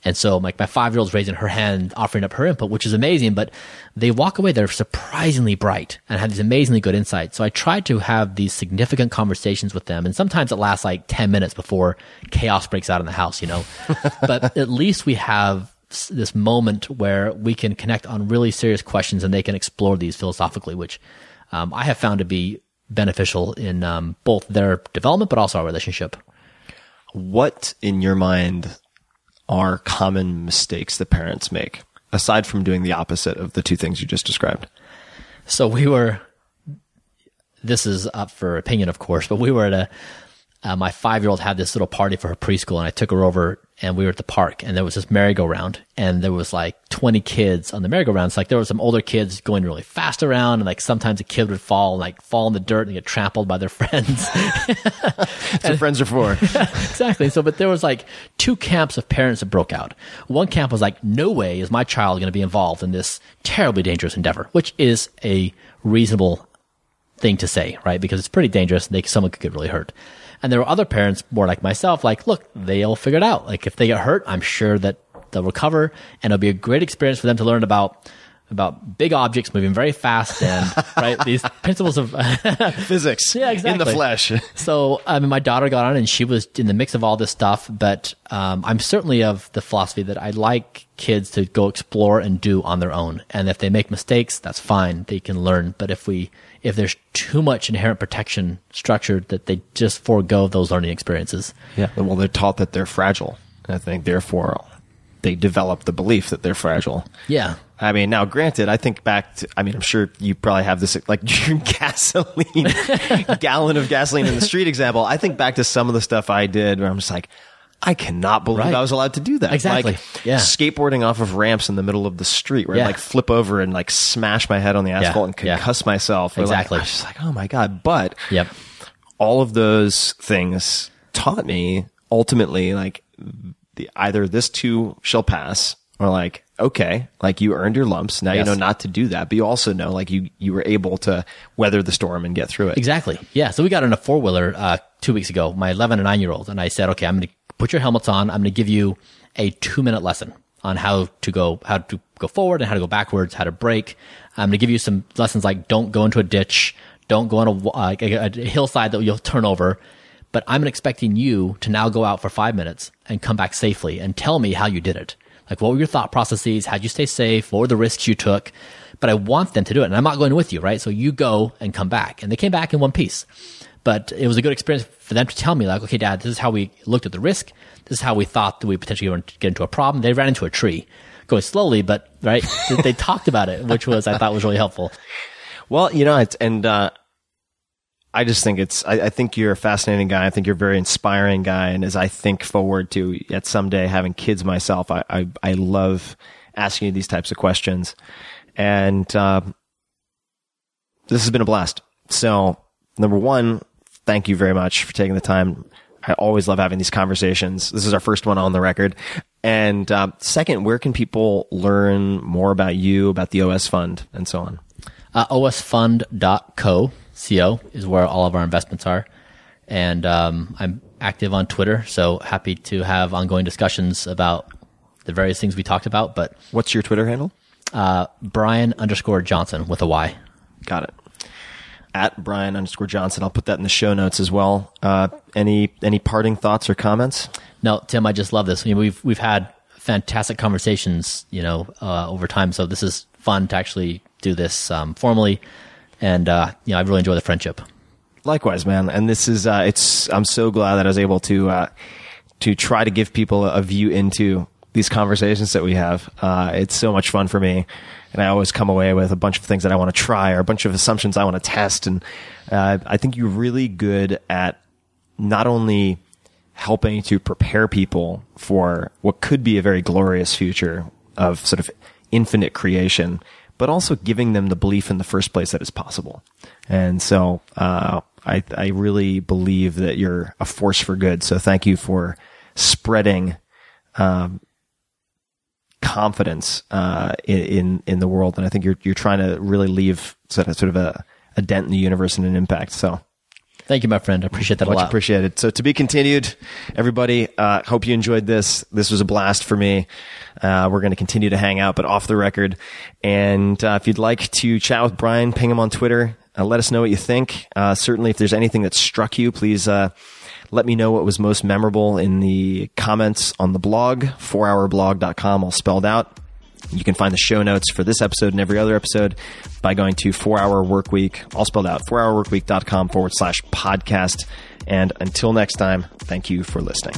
And so like my five year old's raising her hand, offering up her input, which is amazing, but they walk away, they're surprisingly bright and have these amazingly good insights. So I try to have these significant conversations with them. And sometimes it lasts like 10 minutes before chaos breaks out in the house, you know, but at least we have this moment where we can connect on really serious questions and they can explore these philosophically, which um, I have found to be beneficial in um, both their development, but also our relationship. What in your mind are common mistakes that parents make aside from doing the opposite of the two things you just described? So we were, this is up for opinion, of course, but we were at a, uh, my five year old had this little party for her preschool and I took her over and we were at the park and there was this merry-go-round and there was like 20 kids on the merry-go-round. It's like there were some older kids going really fast around and like sometimes a kid would fall and like fall in the dirt and get trampled by their friends. That's what friends are for. exactly. So, but there was like two camps of parents that broke out. One camp was like, no way is my child going to be involved in this terribly dangerous endeavor, which is a reasonable thing to say, right? Because it's pretty dangerous. They, someone could get really hurt. And there were other parents more like myself, like, look, they'll figure it out. Like if they get hurt, I'm sure that they'll recover and it'll be a great experience for them to learn about about big objects moving very fast and right these principles of Physics. Yeah, exactly In the flesh. So, I mean, my daughter got on and she was in the mix of all this stuff, but um, I'm certainly of the philosophy that I like kids to go explore and do on their own. And if they make mistakes, that's fine. They can learn. But if we, if there's too much inherent protection structured that they just forego those learning experiences. Yeah. Well, they're taught that they're fragile. I think, therefore, they develop the belief that they're fragile. Yeah. I mean, now granted, I think back to, I mean, I'm sure you probably have this, like your gasoline, gallon of gasoline in the street example. I think back to some of the stuff I did where I'm just like, I cannot believe Right. I was allowed to do that. Exactly. Like Yeah. skateboarding off of ramps in the middle of the street where Yeah. I like flip over and like smash my head on the asphalt and Yeah. concuss myself. Or, like, Exactly. I was just like, oh my God. But Yep. all of those things taught me ultimately like the, either this too shall pass or like okay like you earned your lumps now you know not to do that but you also know like you you were able to weather the storm and get through it Exactly. Yeah. So we got in a four wheeler uh, two weeks ago, my 11 and 9 year old, and I said, okay, I'm going to put your helmets on. I'm going to give you a two minute lesson on how to go, how to go forward and how to go backwards, how to brake. I'm going to give you some lessons like don't go into a ditch, don't go on a, a, a hillside that you'll turn over. But I'm expecting you to now go out for five minutes and come back safely and tell me how you did it. Like, what were your thought processes? How'd you stay safe? What were the risks you took? But I want them to do it. And I'm not going with you, right? So you go and come back. And they came back in one piece. But it was a good experience for them to tell me, like, okay, dad, this is how we looked at the risk. This is how we thought that we potentially get into a problem. They ran into a tree going slowly, but right. they, they talked about it, which was, I thought was really helpful. well you know it's and uh I just think it's, I, I think you're a fascinating guy. I think you're a very inspiring guy. And as I think forward to at someday having kids myself, I, I, I love asking you these types of questions. And, um, this has been a blast. So number one, thank you very much for taking the time. I always love having these conversations. This is our first one on the record. And, um, second, where can people learn more about you, about the OS fund and so on? Uh, osfund.co, co is where all of our investments are. And, um, I'm active on Twitter. So happy to have ongoing discussions about the various things we talked about, but, What's your Twitter handle? uh, Bryan underscore Johnson with a Y. Got it. At Bryan underscore Johnson. I'll put that in the show notes as well. Uh, any any parting thoughts or comments? No, Tim, I just love this. You know, we've we've had fantastic conversations, you know, uh, over time. So this is fun to actually do this um, formally, and uh, you know, I really enjoy the friendship. Likewise, man. And this is uh, it's. I'm so glad that I was able to uh, to try to give people a view into these conversations that we have. Uh, it's so much fun for me, and I always come away with a bunch of things that I want to try or a bunch of assumptions I want to test. And uh, I think you're really good at not only helping to prepare people for what could be a very glorious future of sort of infinite creation, but also giving them the belief in the first place that it's possible. And so, uh, I, I really believe that you're a force for good. So thank you for spreading, um, confidence, uh, in, in, the world. And I think you're, you're trying to really leave sort of, sort of a, a dent in the universe and an impact. So Thank you, my friend. I appreciate that Much a lot. appreciated. So to be continued, everybody. Uh, hope you enjoyed this. This was a blast for me. Uh, we're going to continue to hang out, but off the record. And uh, if you'd like to chat with Bryan, ping him on Twitter. Uh, let us know what you think. Uh, certainly, if there's anything that struck you, please uh, let me know what was most memorable in the comments on the blog, 4hourblog.com, all spelled out. You can find the show notes for this episode and every other episode by going to 4hour workweek, all spelled out, 4hourworkweek.com forward slash podcast. And until next time, thank you for listening.